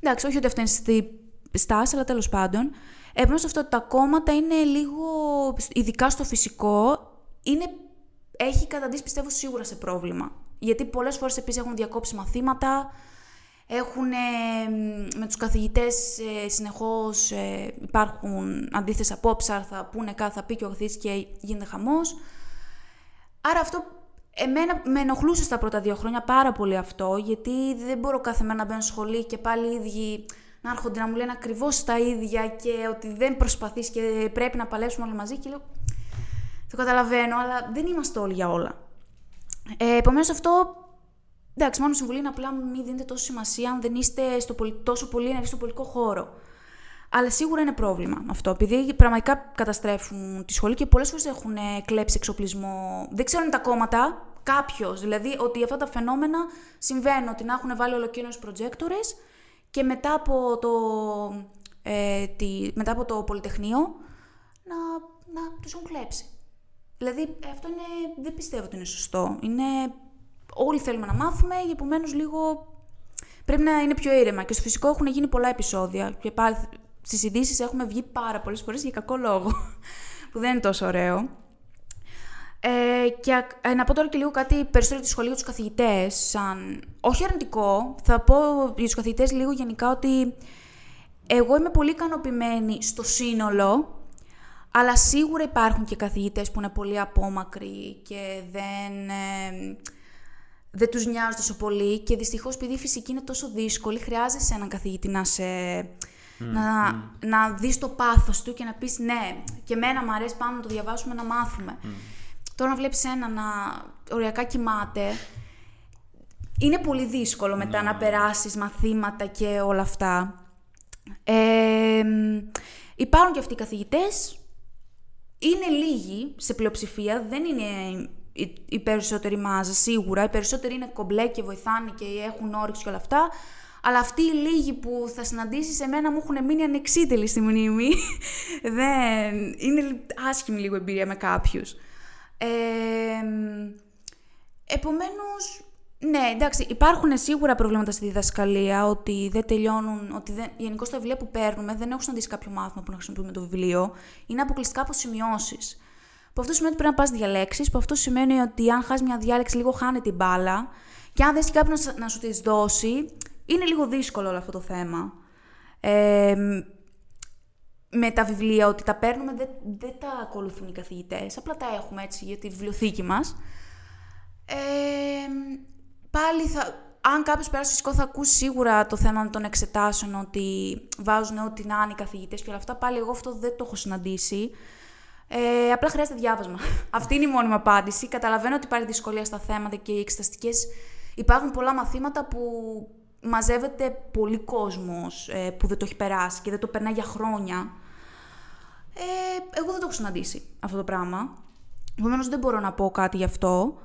Εντάξει, όχι ότι αυτό είναι στη στάση, αλλά τέλος πάντων. Επομένω, αυτό ότι τα κόμματα είναι λίγο, ειδικά στο φυσικό, είναι, έχει καταντήσει πιστεύω σίγουρα σε πρόβλημα. Γιατί πολλές φορές επίσης έχουν διακόψει μαθήματα, έχουν με τους καθηγητές ε, συνεχώς ε, υπάρχουν αντίθετες απόψεις, θα πούνε κάτι, θα πει και ο καθηγητής και γίνεται χαμός. Άρα αυτό Εμένα με ενοχλούσε στα πρώτα δύο χρόνια πάρα πολύ αυτό, γιατί δεν μπορώ κάθε μέρα να μπαίνω σχολή και πάλι οι ίδιοι να έρχονται να μου λένε ακριβώς τα ίδια και ότι δεν προσπαθείς και πρέπει να παλέψουμε όλοι μαζί. Και λέω, το καταλαβαίνω, αλλά δεν είμαστε όλοι για όλα. Ε, Επομένως, αυτό. Εντάξει, μόνο συμβουλή είναι απλά μην δίνετε τόσο σημασία αν δεν είστε στο, τόσο πολύ ενεργοί στο πολιτικό χώρο. Αλλά σίγουρα είναι πρόβλημα αυτό, επειδή πραγματικά καταστρέφουν τη σχολή και πολλές φορές έχουν κλέψει εξοπλισμό. Δεν ξέρω αν τα κόμματα, κάποιος. Δηλαδή ότι αυτά τα φαινόμενα συμβαίνουν, ότι να έχουν βάλει ολοκίνου προτζέκτορε και μετά από το, ε, τη, μετά από το Πολυτεχνείο να, να τους έχουν κλέψει. Δηλαδή ε, αυτό είναι, δεν πιστεύω ότι είναι σωστό. Είναι, όλοι θέλουμε να μάθουμε, επομένως λίγο πρέπει να είναι πιο ήρεμα. Και στο φυσικό έχουν γίνει πολλά επεισόδια. Και πάλι στις ειδήσεις έχουμε βγει πάρα πολλές φορές για κακό λόγο, [laughs] που δεν είναι τόσο ωραίο. Ε, και ε, να πω τώρα και λίγο κάτι περισσότερο τη σχολή για τους καθηγητές, σαν όχι αρνητικό, θα πω για τους καθηγητές λίγο γενικά ότι εγώ είμαι πολύ ικανοποιημένη στο σύνολο, αλλά σίγουρα υπάρχουν και καθηγητές που είναι πολύ απόμακροι και δεν, ε, δεν τους νοιάζουν τόσο πολύ και δυστυχώς επειδή η φυσική είναι τόσο δύσκολη, χρειάζεσαι έναν καθηγητή να σε να, mm. να δεις το πάθος του και να πεις ναι, και εμένα μου αρέσει πάμε να το διαβάσουμε να μάθουμε. Τώρα να βλέπεις ένα να οριακά κοιμάται, είναι πολύ δύσκολο μετά να ναι. περάσεις μαθήματα και όλα αυτά. Ε, υπάρχουν και αυτοί οι καθηγητές, είναι λίγοι σε πλειοψηφία, δεν είναι η, η περισσότερη μάζα σίγουρα, οι περισσότεροι είναι κομπλέ και βοηθάνε και έχουν όρεξη και όλα αυτά, αλλά αυτοί οι λίγοι που θα συναντήσεις εμένα μου έχουν μείνει ανεξίτελοι στη μνήμη. [laughs] Δεν... Είναι άσχημη λίγο εμπειρία με κάποιους. Ε, επομένως, ναι, εντάξει, υπάρχουν σίγουρα προβλήματα στη διδασκαλία, ότι δεν τελειώνουν, ότι δεν, γενικώς τα βιβλία που παίρνουμε δεν έχουν συναντήσει κάποιο μάθημα που να χρησιμοποιούμε το βιβλίο, είναι αποκλειστικά από σημειώσεις. Που αυτό σημαίνει ότι πρέπει να πας διαλέξεις, που αυτό σημαίνει ότι αν χάσεις μια διάλεξη, λίγο χάνει την μπάλα. Και αν δεν έχει κάποιον να σου τη δώσει, είναι λίγο δύσκολο όλο αυτό το θέμα. με τα βιβλία, ότι τα παίρνουμε, δεν, δεν τα ακολουθούν οι καθηγητές, απλά τα έχουμε έτσι για τη βιβλιοθήκη μας. πάλι θα, αν κάποιος περάσει φυσικό θα ακούσει σίγουρα το θέμα των εξετάσεων, ότι βάζουν ό,τι να είναι οι καθηγητές και όλα αυτά. Πάλι εγώ αυτό δεν το έχω συναντήσει. Ε, απλά χρειάζεται διάβασμα. [laughs] Αυτή είναι η μόνιμη απάντηση. Καταλαβαίνω ότι υπάρχει δυσκολία στα θέματα και οι εξεταστικές. Υπάρχουν πολλά μαθήματα που μαζεύεται πολύ κόσμος ε, που δεν το έχει περάσει και δεν το περνάει για χρόνια. Ε, εγώ δεν το έχω συναντήσει αυτό το πράγμα. Επομένως δεν μπορώ να πω κάτι γι' αυτό.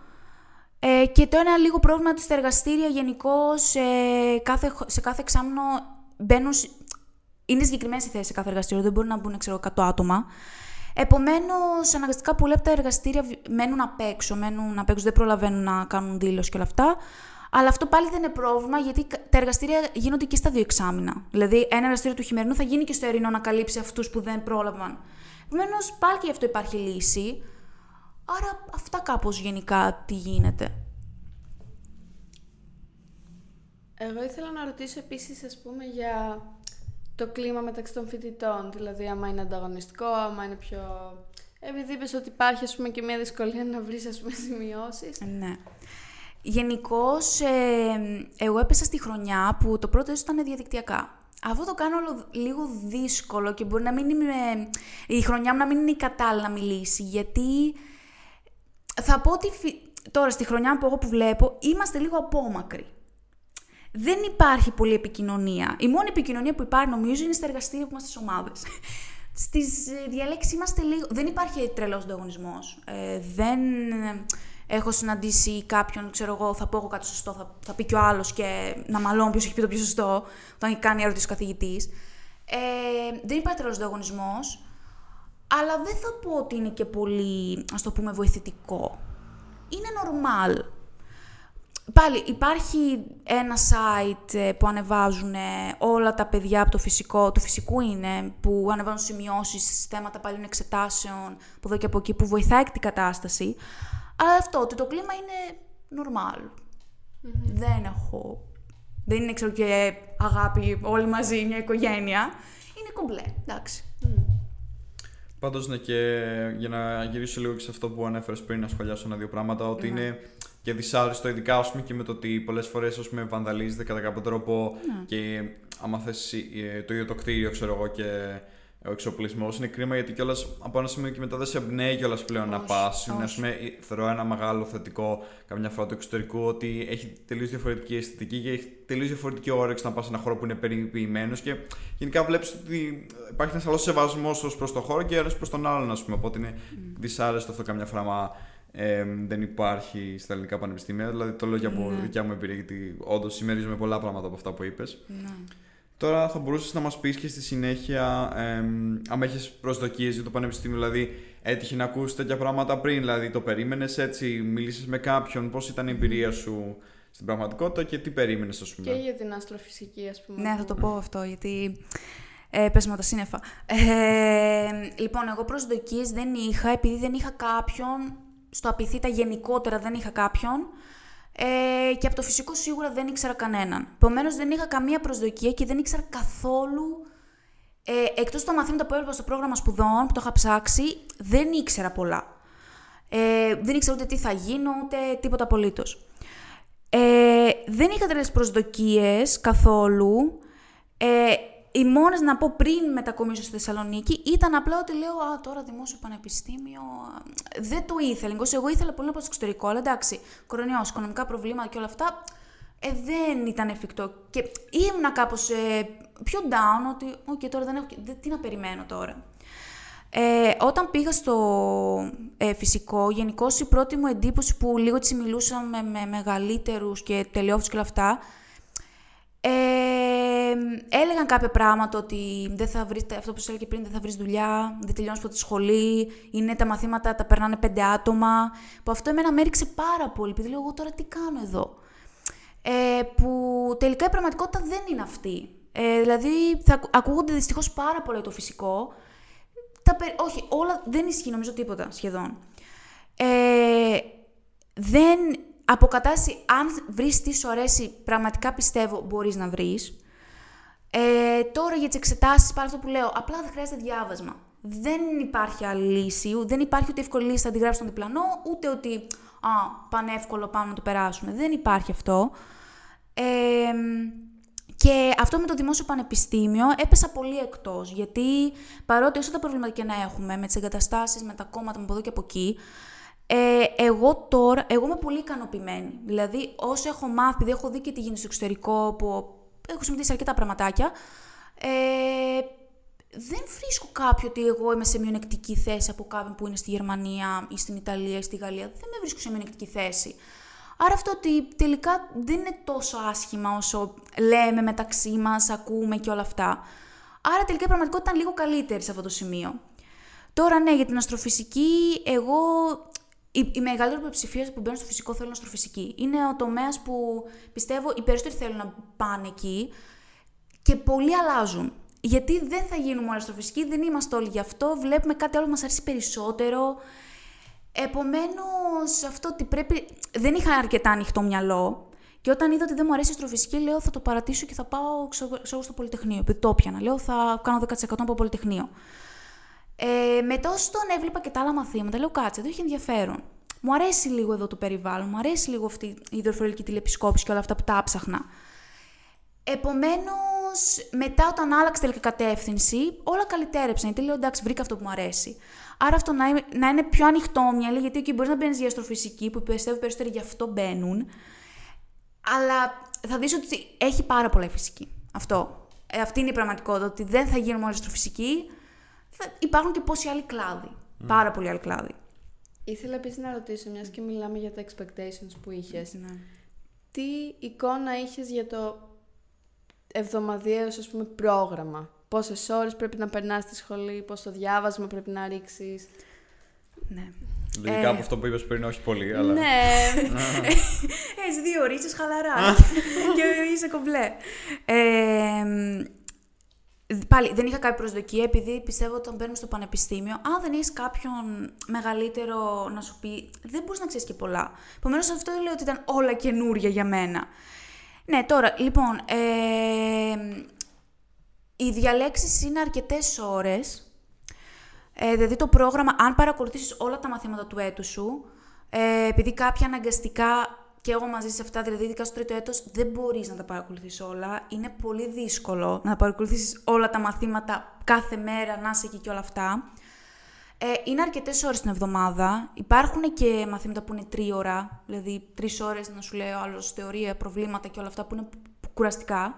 Ε, και το ένα λίγο πρόβλημα ότι στα εργαστήρια γενικώ σε κάθε, σε κάθε εξάμεινο μπαίνουν. Είναι συγκεκριμένες οι θέσεις σε κάθε εργαστήριο, δεν μπορεί να μπουν ξέρω, 100 άτομα. Επομένως, αναγκαστικά πολλά από τα εργαστήρια μένουν απ' έξω, μένουν απ' έξω, δεν προλαβαίνουν να κάνουν δήλωση και όλα αυτά. Αλλά αυτό πάλι δεν είναι πρόβλημα, γιατί τα εργαστήρια γίνονται και στα δύο εξάμεινα. Δηλαδή, ένα εργαστήριο του χειμερινού θα γίνει και στο ερηνό να καλύψει αυτούς που δεν πρόλαβαν. Επομένως, πάλι και γι' αυτό υπάρχει λύση. Άρα, αυτά κάπως γενικά τι γίνεται. Εγώ ήθελα να ρωτήσω επίσης, ας πούμε, για το κλίμα μεταξύ των φοιτητών. Δηλαδή, άμα είναι ανταγωνιστικό, άμα είναι πιο... Επειδή είπες ότι υπάρχει, ας πούμε, και μια δυσκολία να βρεις, ας πούμε, σημειώσεις. Ναι. Γενικώς, ε, εγώ έπεσα στη χρονιά που το πρώτο ήταν διαδικτυακά. Αυτό το κάνω λίγο δύσκολο και μπορεί να μην είμαι... Η χρονιά μου να μην είναι η κατάλληλη να μιλήσει, γιατί θα πω ότι τώρα στη χρονιά που εγώ που βλέπω είμαστε λίγο απόμακροι. Δεν υπάρχει πολλή επικοινωνία. Η μόνη επικοινωνία που υπάρχει νομίζω είναι στα εργαστήρια που είμαστε στις ομάδες. Στις ε, διαλέξεις είμαστε λίγο. Δεν υπάρχει τρελός ανταγωνισμός. Ε, δεν έχω συναντήσει κάποιον, ξέρω εγώ, θα πω εγώ κάτι σωστό, θα, θα πει και ο άλλος και να μαλώνω ποιος έχει πει το πιο σωστό, όταν κάνει ερώτηση ο καθηγητής. Ε, δεν υπάρχει τρελός ανταγωνισμός αλλά δεν θα πω ότι είναι και πολύ, ας το πούμε, βοηθητικό. Είναι normal. Πάλι υπάρχει ένα site ε, που ανεβάζουν όλα τα παιδιά από το φυσικό, του φυσικού είναι, που ανεβάζουν σημειώσεις, θέματα παλιών εξετάσεων, από εδώ και από εκεί, που βοηθάει την κατάσταση. Αλλά αυτό, ότι το κλίμα είναι normal. Δεν έχω... Δεν είναι, ξέρω και αγάπη όλοι μαζί, μια οικογένεια. Είναι κομπλέ, εντάξει. Πάντως, ναι, και για να γυρίσω λίγο και σε αυτό που ανέφερες πριν, να σχολιάσω ένα-δύο πράγματα, ότι ναι. είναι και δυσάρεστο, ειδικά ας πούμε, και με το ότι πολλές φορές βανδαλίζεται κατά κάποιο τρόπο ναι. και άμα θέσει ε, το ίδιο το κτίριο, ξέρω εγώ, και ο εξοπλισμός. Είναι κρίμα γιατί κιόλας από ένα σημείο και μετά δεν σε εμπνέει κιόλας πλέον να πας. Είναι, ας πούμε, θεωρώ ένα μεγάλο θετικό καμιά φορά του εξωτερικού ότι έχει τελείως διαφορετική αισθητική και έχει τελείως διαφορετική όρεξη να πας σε ένα χώρο που είναι περιποιημένος και γενικά βλέπεις ότι υπάρχει ένας άλλος σεβασμός ως προς το χώρο και ένας προς τον άλλον, ας πούμε. Οπότε είναι mm. δυσάρεστο αυτό καμιά φορά. Μα, ε, δεν υπάρχει στα ελληνικά πανεπιστήμια. Δηλαδή το λέω για από mm. δικιά μου εμπειρία, γιατί όντως συμμερίζομαι πολλά πράγματα από αυτά που είπες. Mm. Τώρα θα μπορούσες να μας πεις και στη συνέχεια, ε, αν έχεις προσδοκίες για το Πανεπιστήμιο, δηλαδή έτυχε να ακούσεις τέτοια πράγματα πριν, δηλαδή το περίμενες έτσι, μίλησες με κάποιον, πώς ήταν η εμπειρία σου στην πραγματικότητα και τι περίμενες, ας πούμε; Και για την αστροφυσική, ας πούμε. Ναι, θα το πω αυτό, γιατί. Ε, πες με τα σύννεφα. Ε, λοιπόν, εγώ προσδοκίες δεν είχα, επειδή δεν είχα κάποιον, στο απειθήτα γενικότερα δεν είχα κάποιον, ε, και από το φυσικό σίγουρα δεν ήξερα κανέναν. Επομένως δεν είχα καμία προσδοκία και δεν ήξερα καθόλου. Ε, Εκτός τα μαθήματα που έβλεπα στο πρόγραμμα σπουδών που το είχα ψάξει, δεν ήξερα πολλά. Ε, δεν ήξερα ούτε τι θα γίνω, ούτε τίποτα απολύτως. Ε, δεν είχα τρελές προσδοκίες καθόλου. Ε, οι μόνες να πω πριν μετακομίσω στη Θεσσαλονίκη ήταν απλά ότι λέω Α, τώρα δημόσιο πανεπιστήμιο. Δεν το ήθελα. Εγώ ήθελα πολύ να πάω στο εξωτερικό, αλλά εντάξει, κορονοϊός, οικονομικά προβλήματα και όλα αυτά. Ε, δεν ήταν εφικτό. Και ήμουνα κάπως ε, πιο down ότι, OK, τώρα δεν έχω. τι να περιμένω τώρα. Ε, όταν πήγα στο ε, φυσικό, γενικώς η πρώτη μου εντύπωση που λίγο έτσι μιλούσα με, με μεγαλύτερους και τελειόφους και όλα αυτά, ε, έλεγαν κάποια πράγματα ότι δεν θα βρεις, αυτό που σου έλεγε πριν, δεν θα βρεις δουλειά, δεν τελειώνεις από τη σχολή, είναι τα μαθήματα, τα περνάνε πέντε άτομα, που αυτό εμένα με έριξε πάρα πολύ, επειδή λέω εγώ τώρα τι κάνω εδώ; Ε, που τελικά η πραγματικότητα δεν είναι αυτή. Ε, δηλαδή, θα ακούγονται δυστυχώς πάρα πολύ το φυσικό. Τα, όχι, όλα δεν ισχύει νομίζω τίποτα σχεδόν. Ε, δεν αποκατάσταση, αν βρεις τι σου αρέσει, πραγματικά πιστεύω μπορείς να βρεις. Ε, τώρα για τις εξετάσεις, πάλι αυτό που λέω, απλά δεν χρειάζεται διάβασμα. Δεν υπάρχει άλλη λύση, δεν υπάρχει ούτε εύκολη λύση, θα αντιγράψει τον διπλανό, ούτε ότι α, πανεύκολο πάμε να το περάσουμε. Δεν υπάρχει αυτό. Ε, και αυτό με το δημόσιο πανεπιστήμιο έπεσα πολύ εκτός. Γιατί παρότι όσο τα προβλήματα και να έχουμε με τις εγκαταστάσεις, με τα κόμματα, με από εδώ και από εκεί, ε, εγώ τώρα, εγώ είμαι πολύ ικανοποιημένη. Δηλαδή, όσο έχω μάθει, επειδή έχω δει και τι γίνεται στο εξωτερικό, που έχω συμμετείξει σε αρκετά πραγματάκια, ε, δεν βρίσκω κάποιο ότι εγώ είμαι σε μειονεκτική θέση από κάποιον που είναι στη Γερμανία ή στην Ιταλία ή στη Γαλλία. Δεν με βρίσκω σε μειονεκτική θέση. Άρα αυτό ότι τελικά δεν είναι τόσο άσχημα όσο λέμε μεταξύ μας, ακούμε και όλα αυτά. Άρα τελικά η πραγματικότητα ήταν λίγο καλύτερη σε αυτό το σημείο. Τώρα ναι, για την αστροφυσική, εγώ η, η μεγαλύτερη υποψηφία που μπαίνουν στο φυσικό θέλουν αστροφυσική. Είναι ο τομέας που πιστεύω οι περισσότεροι θέλουν να πάνε εκεί και πολλοί αλλάζουν. Γιατί δεν θα γίνουμε όλοι αστροφυσικοί, δεν είμαστε όλοι γι' αυτό. Βλέπουμε κάτι άλλο που μας αρέσει περισσότερο. Επομένως, αυτό ότι πρέπει. Δεν είχα αρκετά ανοιχτό μυαλό. Και όταν είδα ότι δεν μου αρέσει η αστροφυσική, λέω θα το παρατήσω και θα πάω ξέρω, στο Πολυτεχνείο. Επειδή το πιανα. Λέω θα κάνω 10% από Πολυτεχνείο. Ε, μετά όσο τον έβλεπα και τα άλλα μαθήματα, λέω κάτσε, εδώ έχει ενδιαφέρον. Μου αρέσει λίγο εδώ το περιβάλλον, μου αρέσει λίγο αυτή η υδροφορική τηλεπισκόπηση και όλα αυτά που τα ψάχνα. Επομένως, μετά όταν άλλαξε τελικά κατεύθυνση, όλα καλυτέρεψαν. Γιατί λέω εντάξει, βρήκα αυτό που μου αρέσει. Άρα αυτό να, είναι, να είναι πιο ανοιχτόμυαλη, γιατί εκεί μπορείς να μπαίνεις για αστροφυσική, που πιστεύω περισσότεροι γι' αυτό μπαίνουν. Αλλά θα δεις ότι έχει πάρα πολλά φυσική. Αυτό. Ε, αυτή είναι η πραγματικότητα. Ότι δεν θα γίνουμε όλοι αστροφυσικοί θα υπάρχουν και πόσοι άλλοι κλάδοι. Mm. Πάρα πολλοί άλλοι κλάδοι. Ήθελα επίσης να ρωτήσω, μιας και μιλάμε για τα expectations που είχες. Ναι. Τι εικόνα είχες για το εβδομαδιαίος ας πούμε, πρόγραμμα; Πόσες ώρες πρέπει να περνάς στη σχολή, πόσο διάβασμα πρέπει να ρίξεις; Ναι. Λογικά ε... από αυτό που είπες πριν, όχι πολύ, αλλά. Ναι. [laughs] Έχει δύο ώρες, χαλαρά. [laughs] και είσαι κομπλέ. Ε, Πάλι δεν είχα κάποια προσδοκία, επειδή πιστεύω ότι όταν μπαίνουμε στο πανεπιστήμιο, αν δεν έχεις κάποιον μεγαλύτερο να σου πει, δεν μπορείς να ξέρεις και πολλά. Επομένως, αυτό δεν λέω ότι ήταν όλα καινούρια για μένα. Ναι, τώρα, λοιπόν, ε, οι διαλέξεις είναι αρκετές ώρες. Ε, δηλαδή το πρόγραμμα, αν παρακολουθήσεις όλα τα μαθήματα του έτους σου, ε, επειδή κάποια αναγκαστικά και εγώ μαζί σε αυτά, δηλαδή ειδικά στο τρίτο έτος, δεν μπορείς να τα παρακολουθείς όλα. Είναι πολύ δύσκολο να παρακολουθήσεις όλα τα μαθήματα κάθε μέρα, να είσαι εκεί και όλα αυτά. Ε, είναι αρκετές ώρες την εβδομάδα. Υπάρχουν και μαθήματα που είναι τρία ώρα, δηλαδή τρεις ώρες να σου λέω άλλος θεωρία, προβλήματα και όλα αυτά που είναι κουραστικά.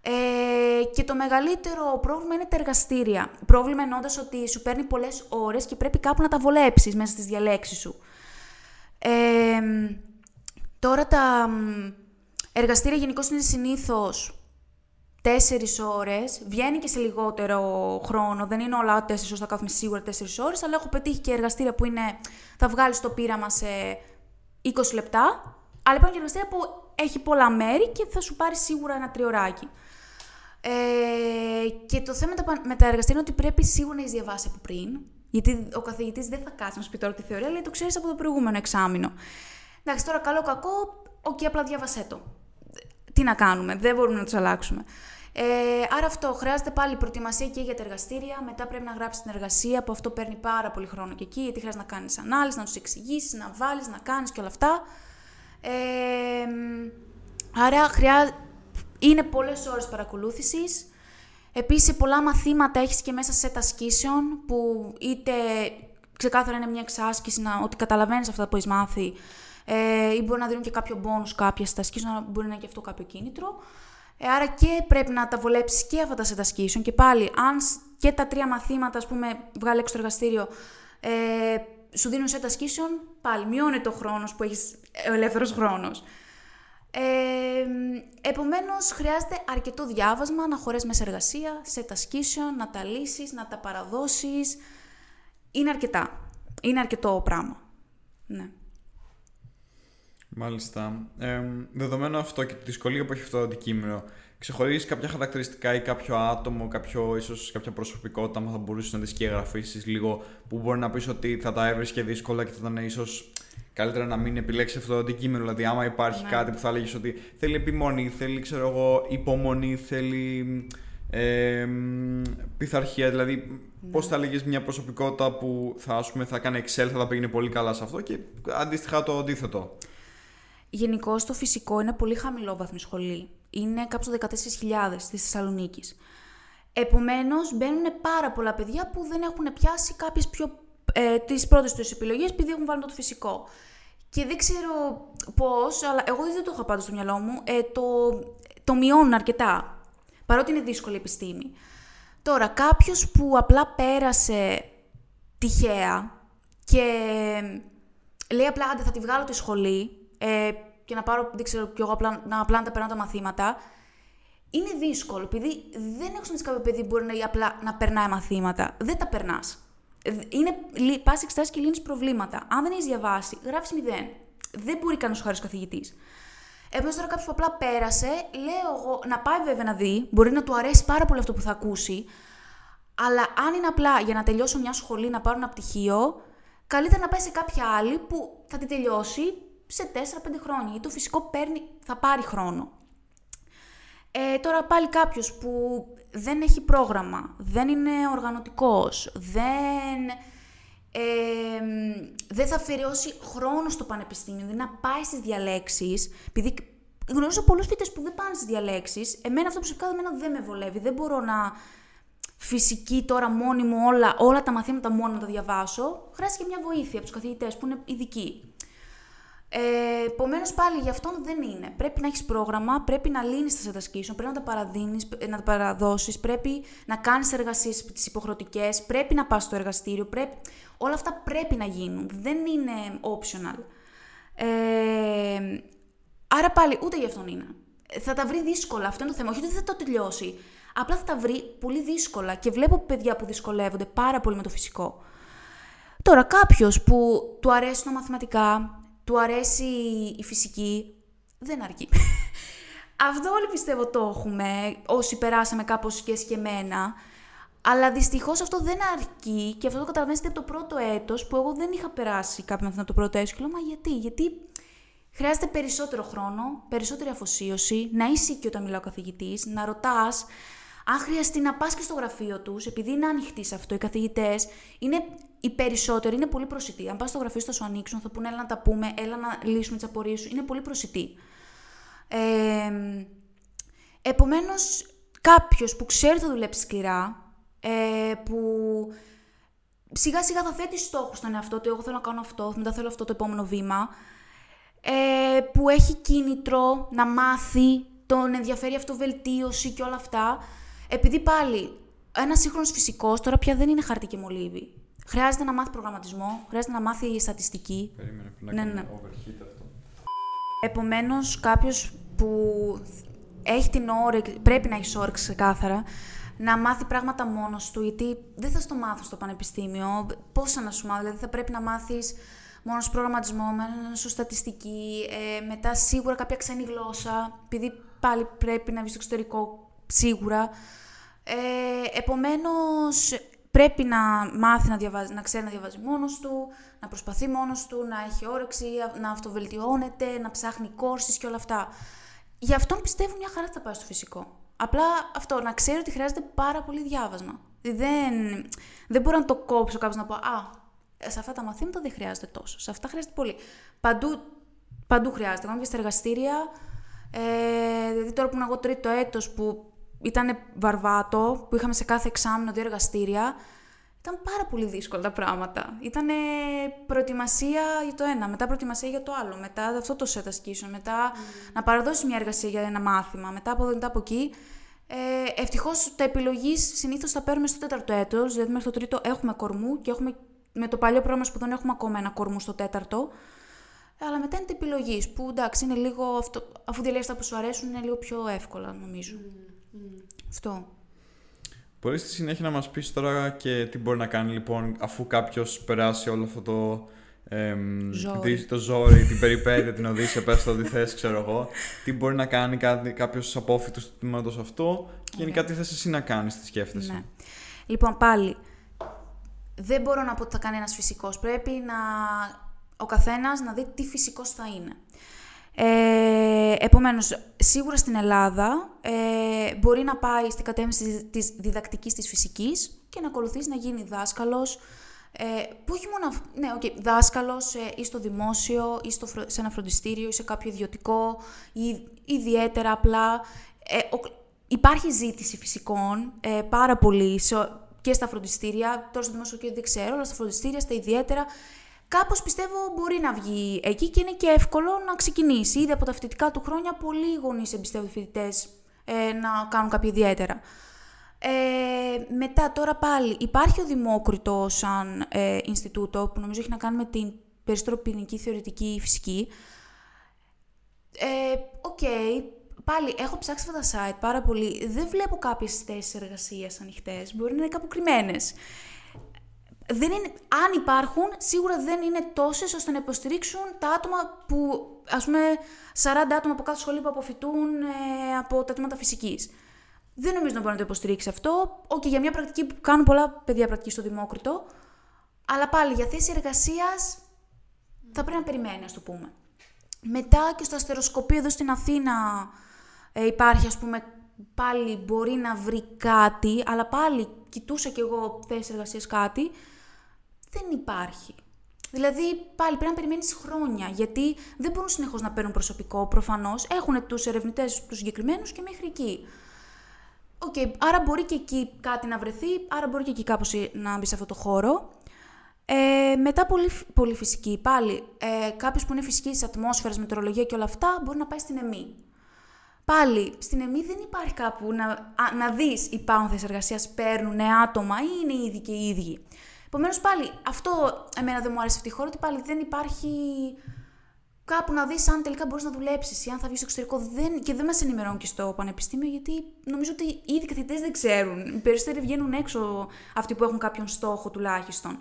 Ε, και το μεγαλύτερο πρόβλημα είναι τα εργαστήρια. Πρόβλημα εννοώντας ότι σου παίρνει πολλές ώρες και πρέπει κάπου να τα βολέψεις μέσα στις διαλέξεις σου. Ε, Τώρα τα εργαστήρια γενικώς είναι συνήθως τέσσερις ώρες. Βγαίνει και σε λιγότερο χρόνο. Δεν είναι όλα τέσσερις ώρες, θα κάθουμε σίγουρα τέσσερις ώρες. Αλλά έχω πετύχει και εργαστήρια που είναι. Θα βγάλεις το πείραμα σε 20 λεπτά. Αλλά υπάρχουν και εργαστήρια που έχει πολλά μέρη και θα σου πάρει σίγουρα ένα τριωράκι. Ε, και το θέμα με τα εργαστήρια είναι ότι πρέπει σίγουρα να έχεις διαβάσει από πριν. Γιατί ο καθηγητής δεν θα κάτσει να σου πει τώρα τη θεωρία, αλλά το ξέρεις από το προηγούμενο εξάμηνο. Εντάξει, τώρα καλό κακό, οκ, απλά διάβασέ το. Τι να κάνουμε, δεν μπορούμε να τους αλλάξουμε. Ε, άρα αυτό, χρειάζεται πάλι προετοιμασία και για τα εργαστήρια. Μετά πρέπει να γράψεις την εργασία, που αυτό παίρνει πάρα πολύ χρόνο και εκεί, γιατί χρειάζεται να κάνεις ανάλυση, να τους εξηγήσεις, να βάλεις, να κάνεις και όλα αυτά. Ε, άρα χρειά... είναι πολλές ώρες παρακολούθησης. Επίσης, σε πολλά μαθήματα έχεις και μέσα σε ασκήσεων που είτε ξεκάθαρα είναι μια εξάσκηση, να, ότι καταλαβαίνεις αυτά που έχεις μάθει, ε, ή μπορεί να δίνουν και κάποιο μπόνους κάποια στα να μπορεί να είναι και αυτό κάποιο κίνητρο. Ε, άρα και πρέπει να τα βολέψεις και αυτά τα σετασκήσεων και πάλι αν και τα τρία μαθήματα, ας πούμε, βγάλει έξω το εργαστήριο, ε, σου δίνουν set ασκήσεων, πάλι μειώνεται ο χρόνος που έχεις ο ελεύθερος χρόνος. Ε, επομένως, χρειάζεται αρκετό διάβασμα να χωρέσεις μέσα εργασία, σε ασκήσεων, να τα λύσεις, να τα παραδώσεις. Είναι αρκετά. Είναι αρκετό πράγμα. Ναι. Μάλιστα. Ε, δεδομένου αυτό και τη δυσκολία που έχει αυτό το αντικείμενο, ξεχωρίζεις κάποια χαρακτηριστικά ή κάποιο άτομο, κάποιο, ίσως κάποια προσωπικότητα, που θα μπορούσες να τη σκιαγραφίσεις λίγο, που μπορεί να πεις ότι θα τα έβρισκε δύσκολα και θα ήταν ίσως καλύτερα να μην επιλέξεις αυτό το αντικείμενο. Δηλαδή, άμα υπάρχει ναι. κάτι που θα έλεγε ότι θέλει επιμονή, θέλει ξέρω εγώ, υπομονή, θέλει ε, πειθαρχία. Δηλαδή, ναι. πώς θα έλεγε μια προσωπικότητα που θα, ας πούμε, θα κάνει Excel, θα τα πήγαινε πολύ καλά σε αυτό και αντίστοιχα το αντίθετο. Γενικώ το φυσικό είναι πολύ χαμηλό βαθμό σχολή. Είναι κάπου 14.000 στη Θεσσαλονίκης. Επομένως, μπαίνουν πάρα πολλά παιδιά που δεν έχουν πιάσει κάποιες πιο. Ε, τις πρώτες τους επιλογές επειδή έχουν βάλει το φυσικό. Και δεν ξέρω πώς, αλλά εγώ δεν το είχα πάντα στο μυαλό μου. Ε, το, το μειώνουν αρκετά. Παρότι είναι δύσκολη επιστήμη. Τώρα, κάποιος που απλά πέρασε τυχαία και λέει απλά, άντε θα τη βγάλω τη σχολή ε, και να πάρω, δεν ξέρω, κι εγώ απλά, να απλά να τα περνάω τα μαθήματα, είναι δύσκολο, επειδή δεν έχω συναντήσει κάποιο παιδί που μπορεί να, απλά να περνάει μαθήματα. Δεν τα περνάς. Είναι, πας εξετάσεις και λύνεις προβλήματα. Αν δεν έχεις διαβάσει, γράφεις μηδέν. Δεν μπορεί κανένας χάρη καθηγητής. Επομένω, τώρα κάποιος που απλά πέρασε, λέω εγώ να πάει βέβαια να δει, μπορεί να του αρέσει πάρα πολύ αυτό που θα ακούσει, αλλά αν είναι απλά για να τελειώσω μια σχολή, να πάρω ένα πτυχίο, καλύτερα να πάει σε κάποια άλλη που θα τη τελειώσει σε 4-5 χρόνια. Γιατί το φυσικό παίρνει, θα πάρει χρόνο. Ε, τώρα πάλι κάποιος που δεν έχει πρόγραμμα, δεν είναι οργανωτικός, δεν, ε, δεν θα αφαιρεώσει χρόνο στο πανεπιστήμιο, δηλαδή να πάει στις διαλέξεις, επειδή γνωρίζω πολλούς φοιτητές που δεν πάνε στις διαλέξεις, εμένα αυτό προσωπικά δεν με βολεύει, δεν μπορώ να φυσική τώρα μόνη μου όλα, όλα τα μαθήματα μόνο να τα διαβάσω, χρειάζεται και μια βοήθεια από τους καθηγητές που είναι ειδικοί. Ε, Επομένως, πάλι γι' αυτό δεν είναι. Πρέπει να έχεις πρόγραμμα, πρέπει να λύνεις τα σου, πρέπει να τα παραδίνεις, να τα παραδώσεις, πρέπει να κάνεις εργασίες τις υποχρεωτικές, πρέπει να πας στο εργαστήριο. Πρέπει... Όλα αυτά πρέπει να γίνουν. Δεν είναι optional. Ε, άρα πάλι ούτε γι' αυτόν είναι. Θα τα βρει δύσκολα. Αυτό είναι το θέμα. Όχι ότι δεν θα το τελειώσει. Απλά θα τα βρει πολύ δύσκολα και βλέπω παιδιά που δυσκολεύονται πάρα πολύ με το φυσικό. Τώρα, κάποιος που του αρέσουν τα μαθηματικά, του αρέσει η φυσική, δεν αρκεί. Αυτό όλοι πιστεύω το έχουμε, όσοι περάσαμε κάπως και σκεμμένα. Αλλά δυστυχώς αυτό δεν αρκεί και αυτό το καταλαβαίνετε από το πρώτο έτος που εγώ δεν είχα περάσει κάποια μαθήματα από το πρώτο έτο. Και λέω, Μα γιατί, γιατί χρειάζεται περισσότερο χρόνο, περισσότερη αφοσίωση, να είσαι και όταν μιλάω καθηγητής, να ρωτάς, αν χρειαστεί να πας και στο γραφείο τους, επειδή είναι ανοιχτοί σε αυτό, οι καθηγητές είναι οι περισσότεροι είναι πολύ προσιτοί. Αν πας στο γραφείο σου, θα σου ανοίξουν, θα πούνε έλα να τα πούμε, έλα να λύσουμε τις απορίες σου. Είναι πολύ προσιτοί. Ε, Επομένως, κάποιος που ξέρει θα δουλέψει σκληρά, ε, που σιγά σιγά θα θέτει στόχο στον εαυτό του. Εγώ θέλω να κάνω αυτό, μετά θέλω αυτό το επόμενο βήμα. Ε, που έχει κίνητρο να μάθει, τον ενδιαφέρει αυτοβελτίωση και όλα αυτά. Επειδή πάλι ένας σύγχρονος φυσικός τώρα πια δεν είναι χαρτί και μολύβι. Χρειάζεται να μάθει προγραμματισμό, χρειάζεται να μάθει στατιστική. Περίμενε, που να ναι, κάνει ναι. overheat αυτό. Επομένως, κάποιος που έχει την όρεξη, πρέπει να έχεις όρεξη ξεκάθαρα, να μάθει πράγματα μόνος του, γιατί δεν θα στο μάθω στο πανεπιστήμιο. Πόσα να σου μάθω, δηλαδή θα πρέπει να μάθεις μόνος προγραμματισμό, μόνος σου στατιστική, ε, μετά σίγουρα κάποια ξένη γλώσσα, επειδή πάλι πρέπει να βγεις στο εξωτερικό σίγουρα. Ε, επομένως, πρέπει να μάθει να, διαβάζει, να ξέρει να διαβάζει μόνος του, να προσπαθεί μόνος του, να έχει όρεξη, να αυτοβελτιώνεται, να ψάχνει κόρσεις και όλα αυτά. Γι' αυτό πιστεύω μια χαρά θα πάει στο φυσικό. Απλά αυτό, να ξέρει ότι χρειάζεται πάρα πολύ διάβασμα. Δεν, δεν μπορώ να το κόψω κάποιο να πω «Α, σε αυτά τα μαθήματα δεν χρειάζεται τόσο, σε αυτά χρειάζεται πολύ». Παντού, παντού χρειάζεται. Εγώ και στα εργαστήρια, ε, δηλαδή τώρα που είμαι εγώ τρίτο έτος που ήταν βαρβάτο, που είχαμε σε κάθε εξάμεινο δύο εργαστήρια. Ήταν πάρα πολύ δύσκολα τα πράγματα. Ήταν προετοιμασία για το ένα, μετά προετοιμασία για το άλλο, μετά αυτό το set ασκήσεων, μετά mm. να παραδώσει μια εργασία για ένα μάθημα, μετά από εδώ, μετά από εκεί. Ε, Ευτυχώς τα επιλογής συνήθως τα παίρνουμε στο τέταρτο έτος, δηλαδή μέχρι το τρίτο έχουμε κορμού και έχουμε, με το παλιό πρόγραμμα σπουδών έχουμε ακόμα ένα κορμού στο τέταρτο. Αλλά μετά είναι επιλογής που εντάξει είναι λίγο, αυτό, αφού διαλέγει τα που σου αρέσουν, είναι λίγο πιο εύκολα νομίζω. Mm. Αυτό. Μπορείς στη συνέχεια να μας πεις τώρα και τι μπορεί να κάνει λοιπόν αφού κάποιος περάσει όλο αυτό το εμ, ζόρι. το ζόρι, την περιπέτεια, την οδύσσια, πες το ό,τι θες, ξέρω εγώ. Τι μπορεί να κάνει κάποιος απόφυτος του τμήματος αυτό και γενικά τι θες εσύ να κάνεις, τι σκέφτεσαι. Ναι. Λοιπόν, πάλι, δεν μπορώ να πω ότι θα κάνει ένας φυσικός. Πρέπει να ο καθένας να δει τι φυσικός θα είναι. Ε, επομένως, σίγουρα στην Ελλάδα ε, μπορεί να πάει στην κατεύθυνση της διδακτικής της φυσικής και να ακολουθήσει να γίνει δάσκαλος, ε, που όχι μόνο, ναι, okay, δάσκαλος ε, ή στο δημόσιο ή στο, σε ένα φροντιστήριο ή σε κάποιο ιδιωτικό ή ιδιαίτερα απλά. Ε, υπάρχει ζήτηση φυσικών ε, πάρα πολύ και στα φροντιστήρια, τώρα στο δημόσιο και δεν ξέρω, αλλά στα φροντιστήρια, στα ιδιαίτερα, Κάπως πιστεύω μπορεί να βγει εκεί και είναι και εύκολο να ξεκινήσει. Ήδη από τα φοιτητικά του χρόνια πολλοί γονείς εμπιστεύονται φοιτητές ε, να κάνουν κάποια ιδιαίτερα. Ε, μετά τώρα πάλι υπάρχει ο Δημόκριτος σαν ε, Ινστιτούτο που νομίζω έχει να κάνει με την περισσότερο πυρηνική θεωρητική φυσική. Ε, Οκ, πάλι έχω ψάξει αυτά τα site πάρα πολύ. Δεν βλέπω κάποιες θέσεις εργασίας ανοιχτές. Μπορεί να είναι κάπου κρυμμένες. Δεν είναι, αν υπάρχουν, σίγουρα δεν είναι τόσες ώστε να υποστηρίξουν τα άτομα που, ας πούμε, 40 άτομα από κάθε σχολή που αποφοιτούν ε, από τα τμήματα φυσικής. Δεν νομίζω να μπορεί να το υποστηρίξει αυτό. Οκ, για μια πρακτική που κάνουν πολλά παιδιά πρακτική στο Δημόκριτο. Αλλά πάλι για θέση εργασίας θα πρέπει να περιμένει, ας το πούμε. Μετά και στο αστεροσκοπείο εδώ στην Αθήνα ε, υπάρχει, ας πούμε, πάλι μπορεί να βρει κάτι, αλλά πάλι κοιτούσα κι εγώ θέση εργασίας κάτι, δεν υπάρχει. Δηλαδή, πάλι πρέπει να περιμένεις χρόνια, γιατί δεν μπορούν συνεχώς να παίρνουν προσωπικό, προφανώς. Έχουν τους ερευνητές τους συγκεκριμένους και μέχρι εκεί. OK, okay, άρα μπορεί και εκεί κάτι να βρεθεί, άρα μπορεί και εκεί κάπως να μπει σε αυτό το χώρο. Ε, μετά πολλοί, πολλοί φυσικοί, πάλι, ε, κάποιος που είναι φυσική της ατμόσφαιρας, μετεωρολογία και όλα αυτά, μπορεί να πάει στην ΕΜΥ. Πάλι, στην ΕΜΥ δεν υπάρχει κάπου να, α, να δεις υπάρχουν θέσεις εργασίας, παίρνουν άτομα ή είναι οι ίδιοι και οι ίδιοι. Επομένως, πάλι, αυτό εμένα δεν μου άρεσε αυτή η χώρα, ότι πάλι δεν υπάρχει κάπου να δεις αν τελικά μπορείς να δουλέψεις ή αν θα βγεις στο εξωτερικό. Δεν, και δεν μας ενημερώνουν και στο πανεπιστήμιο, γιατί νομίζω ότι οι ίδιοι καθηγητές δεν ξέρουν. Οι περισσότεροι βγαίνουν έξω αυτοί που έχουν κάποιον στόχο τουλάχιστον.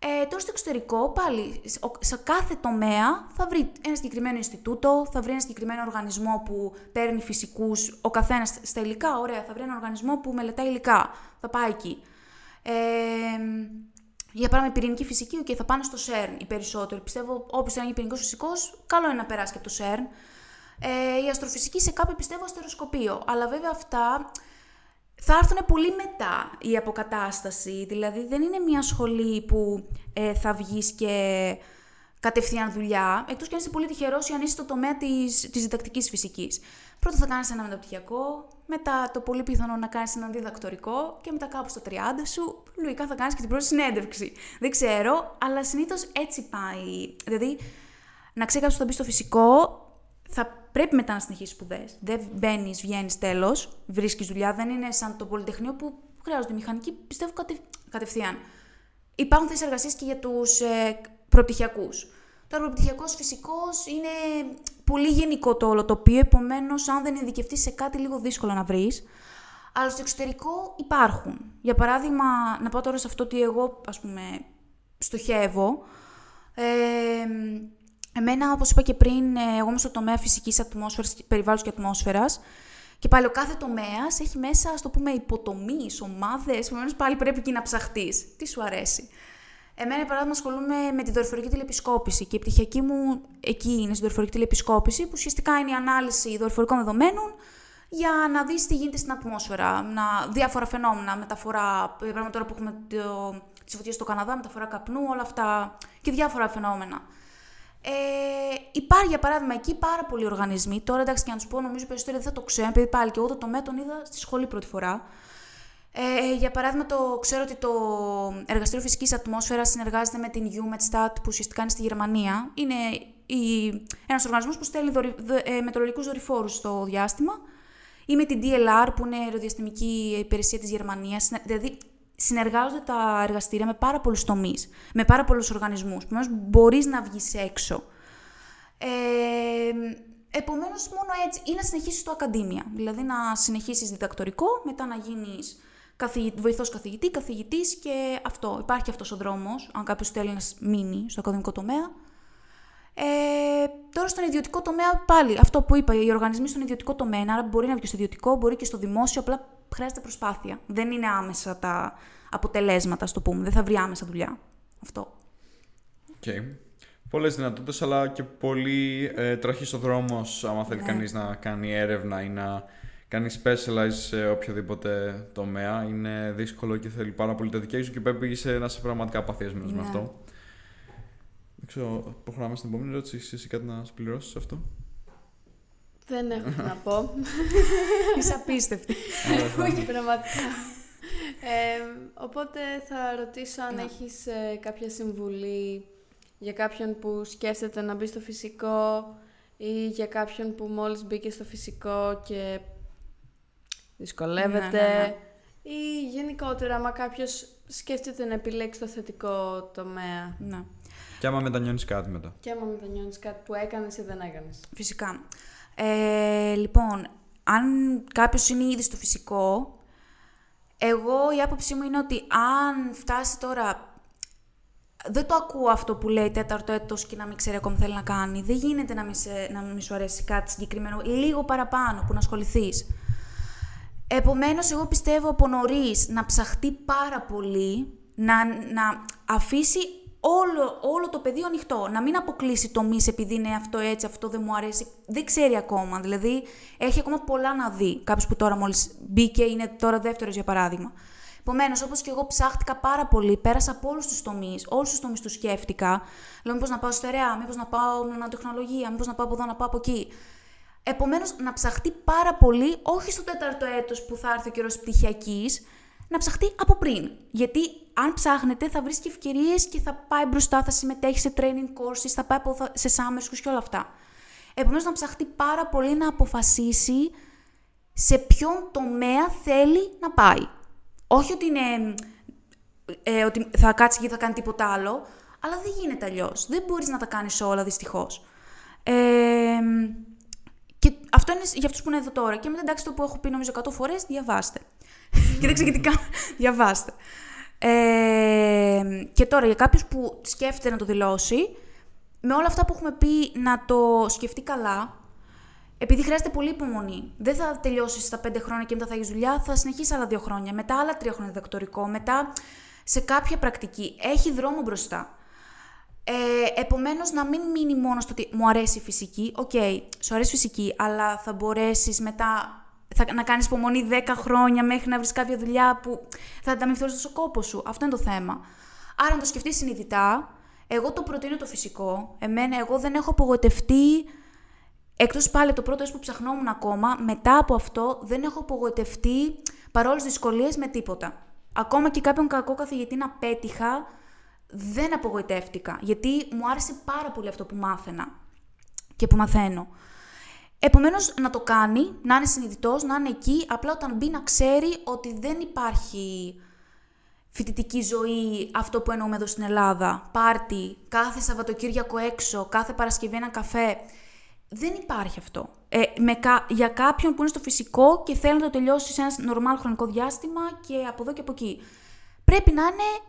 Ε, τώρα στο εξωτερικό, πάλι, σε κάθε τομέα θα βρει ένα συγκεκριμένο Ινστιτούτο, θα βρει ένα συγκεκριμένο οργανισμό που παίρνει φυσικούς, ο καθένας στα υλικά, ωραία, θα βρει ένα οργανισμό που μελετάει υλικά, θα πάει εκεί. Ε, για παράδειγμα, πυρηνική φυσική, και θα πάνε στο ΣΕΡΝ οι περισσότεροι. Πιστεύω, όποιος θέλει να γίνει πυρηνικός φυσικός, καλό είναι να περάσει και από το ΣΕΡΝ. Ε, η αστροφυσική σε κάποιο πιστεύω αστεροσκοπείο. Αλλά βέβαια αυτά θα έρθουν πολύ μετά η αποκατάσταση. Δηλαδή δεν είναι μια σχολή που ε, θα βγεις και κατευθείαν δουλειά, εκτός και αν είσαι πολύ τυχερός ή αν είσαι στο τομέα της της διδακτικής φυσικής. Πρώτα θα κάνεις ένα μεταπτυχιακό, μετά το πολύ πιθανό να κάνεις ένα διδακτορικό και μετά κάπου στα 30 σου, λογικά θα κάνεις και την πρώτη συνέντευξη. Δεν ξέρω, αλλά συνήθως έτσι πάει. Δηλαδή, να ξέρει κάποιο ότι θα μπεις στο φυσικό, θα πρέπει μετά να συνεχίσεις σπουδές. Δεν μπαίνεις, βγαίνεις τέλος, βρίσκεις δουλειά. Δεν είναι σαν το Πολυτεχνείο που χρειάζονται μηχανική, πιστεύω κατε, κατευθείαν. Υπάρχουν θέσεις εργασίας και για τους ε, προπτυχιακούς. Τώρα, ο προπτυχιακός φυσικός είναι πολύ γενικό το όλο τοπίο, επομένως, αν δεν ειδικευτείς σε κάτι, λίγο δύσκολο να βρεις. Αλλά στο εξωτερικό υπάρχουν. Για παράδειγμα, να πάω τώρα σε αυτό ότι εγώ, ας πούμε, στοχεύω. Ε, εμένα, όπως είπα και πριν, ε, εγώ είμαι στο τομέα φυσικής ατμόσφαιρας, περιβάλλοντος και ατμόσφαιρας. Και πάλι ο κάθε τομέας έχει μέσα, ας το πούμε, υποτομείς, ομάδες. Επομένως, πάλι πρέπει εκεί να ψαχτείς. Τι σου αρέσει; Εμένα, παράδειγμα, ασχολούμαι με τη δορυφορική τηλεπισκόπηση και η πτυχιακή μου εκεί είναι στη δορυφορική τηλεπισκόπηση, που ουσιαστικά είναι η ανάλυση δορυφορικών δεδομένων για να δεις τι γίνεται στην ατμόσφαιρα, να, διάφορα φαινόμενα, μεταφορά, πράγμα τώρα που έχουμε το, τις φωτιές στο Καναδά, μεταφορά καπνού, όλα αυτά και διάφορα φαινόμενα. Ε, υπάρχει για παράδειγμα εκεί πάρα πολλοί οργανισμοί. Τώρα εντάξει και να τους πω, νομίζω περισσότεροι δεν θα το ξέρουν, επειδή πάλι και εγώ το τομέα τον είδα στη σχολή πρώτη φορά. Ε, για παράδειγμα, το, ξέρω ότι το Εργαστήριο Φυσικής Ατμόσφαιρας συνεργάζεται με την UMETSTAT που ουσιαστικά είναι στη Γερμανία. Είναι ένας οργανισμός που στέλνει δορυ, ε, μετρολογικού δορυφόρους στο διάστημα. Ή με την DLR που είναι η αεροδιαστημική υπηρεσία της Γερμανίας. Δηλαδή, συνεργάζονται τα εργαστήρια με πάρα πολλούς τομείς, με πάρα πολλούς οργανισμούς. Επομένως, μπορείς να βγεις έξω. Ε, Επομένως, μόνο έτσι, ή να συνεχίσεις το ακαδήμια. Δηλαδή, να συνεχίσεις διδακτορικό, μετά να γίνει βοηθός καθηγητή, καθηγητής και αυτό. Υπάρχει αυτός ο δρόμος, αν κάποιος θέλει να μείνει στο ακαδημικό τομέα. Ε, τώρα στον ιδιωτικό τομέα πάλι, αυτό που είπα, οι οργανισμοί στον ιδιωτικό τομέα, άρα μπορεί να βγει και στο ιδιωτικό, μπορεί και στο δημόσιο, απλά χρειάζεται προσπάθεια. Δεν είναι άμεσα τα αποτελέσματα, ας το πούμε. Δεν θα βρει άμεσα δουλειά. Αυτό. Okay. Πολλές δυνατότητες, αλλά και πολύ ε, τραχής ο δρόμος, άμα θέλει ναι. κανείς να κάνει έρευνα ή να κάνει specialize σε οποιοδήποτε τομέα. Είναι δύσκολο και θέλει πάρα πολύ dedication και πρέπει είσαι να είσαι πραγματικά παθιασμένος με ναι. αυτό. Δεν ξέρω, προχωράμε στην επόμενη ερώτηση. Εσύ κάτι να συμπληρώσει αυτό; Δεν έχω να πω. [laughs] Είσαι απίστευτη. Όχι, πραγματικά. Ε, οπότε θα ρωτήσω αν έχεις ε, κάποια συμβουλή για κάποιον που σκέφτεται να μπει στο φυσικό ή για κάποιον που μόλις μπήκε στο φυσικό και δυσκολεύεται. Ναι, ναι, ναι. Ή γενικότερα, άμα κάποιος σκέφτεται να επιλέξει το θετικό τομέα. Ναι. Και άμα μετανιώνεις κάτι μετά. Και άμα μετανιώνεις κάτι που έκανες ή δεν έκανες. Φυσικά. Ε, λοιπόν, αν κάποιος είναι ήδη στο φυσικό, εγώ η άποψή μου είναι ότι αν φτάσει τώρα... Δεν το ακούω αυτό που λέει τέταρτο έτος και να μην ξέρει ακόμα τι θέλει να κάνει. Δεν γίνεται να μην, σε, να μην σου αρέσει κάτι συγκεκριμένο. Λίγο παραπάνω που να ασχοληθείς. Επομένως, εγώ πιστεύω από νωρίς να ψαχτεί πάρα πολύ, να, να αφήσει όλο, όλο το πεδίο ανοιχτό. Να μην αποκλείσει τομεί επειδή είναι αυτό έτσι, αυτό δεν μου αρέσει. Δεν ξέρει ακόμα. Δηλαδή, έχει ακόμα πολλά να δει. Κάποιος που τώρα μόλις μπήκε, είναι τώρα δεύτερος για παράδειγμα. Επομένως, όπως και εγώ ψάχτηκα πάρα πολύ, πέρασα από όλους τους τομείς, όλους τους τομείς τους σκέφτηκα. Λέω, μήπως να πάω στερεά, μήπως να πάω νανοτεχνολογία, μήπως να πάω από εδώ, να πάω από εκεί. Επομένως, να ψαχτεί πάρα πολύ, όχι στο τέταρτο έτος που θα έρθει ο καιρός πτυχιακής, να ψαχτεί από πριν. Γιατί αν ψάχνετε, θα βρεις και ευκαιρίες και θα πάει μπροστά, θα συμμετέχει σε training courses, θα πάει σε summer schools και όλα αυτά. Επομένως, να ψαχτεί πάρα πολύ να αποφασίσει σε ποιον τομέα θέλει να πάει. Όχι ότι, είναι, ε, ότι θα κάτσει και θα κάνει τίποτα άλλο, αλλά δεν γίνεται αλλιώς. Δεν μπορείς να τα κάνεις όλα, δυστυχώς. Ε, και αυτό είναι για αυτούς που είναι εδώ τώρα. Και μετά εντάξει το που έχω πει νομίζω 100 φορές, διαβάστε. [laughs] Κοιτάξτε γιατί κάνω. Διαβάστε. Ε, και τώρα για κάποιους που σκέφτεται να το δηλώσει, με όλα αυτά που έχουμε πει να το σκεφτεί καλά, επειδή χρειάζεται πολύ υπομονή. Δεν θα τελειώσεις στα πέντε χρόνια και μετά θα έχεις δουλειά, θα συνεχίσεις άλλα δύο χρόνια. Μετά άλλα τρία χρόνια διδακτορικό, μετά σε κάποια πρακτική. Έχει δρόμο μπροστά. Ε, Επομένως, να μην μείνει μόνος στο ότι μου αρέσει η φυσική. OK, okay, σου αρέσει η φυσική, αλλά θα μπορέσεις μετά θα, να κάνεις υπομονή 10 χρόνια μέχρι να βρεις κάποια δουλειά που θα ανταμειφθείς στο κόπο σου. Αυτό είναι το θέμα. Άρα, να το σκεφτείς συνειδητά, εγώ το προτείνω το φυσικό. Εμένα, εγώ δεν έχω απογοητευτεί. Εκτός πάλι το πρώτο που ψαχνόμουν ακόμα, μετά από αυτό δεν έχω απογοητευτεί παρόλες τι δυσκολίες με τίποτα. Ακόμα και κάποιον κακό καθηγητή να πέτυχα, δεν απογοητεύτηκα. Γιατί μου άρεσε πάρα πολύ αυτό που μάθαινα και που μαθαίνω. Επομένως, να το κάνει, να είναι συνειδητός, να είναι εκεί, απλά όταν μπει να ξέρει ότι δεν υπάρχει φοιτητική ζωή, αυτό που εννοούμε εδώ στην Ελλάδα, πάρτι, κάθε Σαββατοκύριακο έξω, κάθε Παρασκευή ένα καφέ. Δεν υπάρχει αυτό. Ε, με για κάποιον που είναι στο φυσικό και θέλει να το τελειώσει σε ένα νορμάλ χρονικό διάστημα και από εδώ και από εκεί. Πρέπει να είναι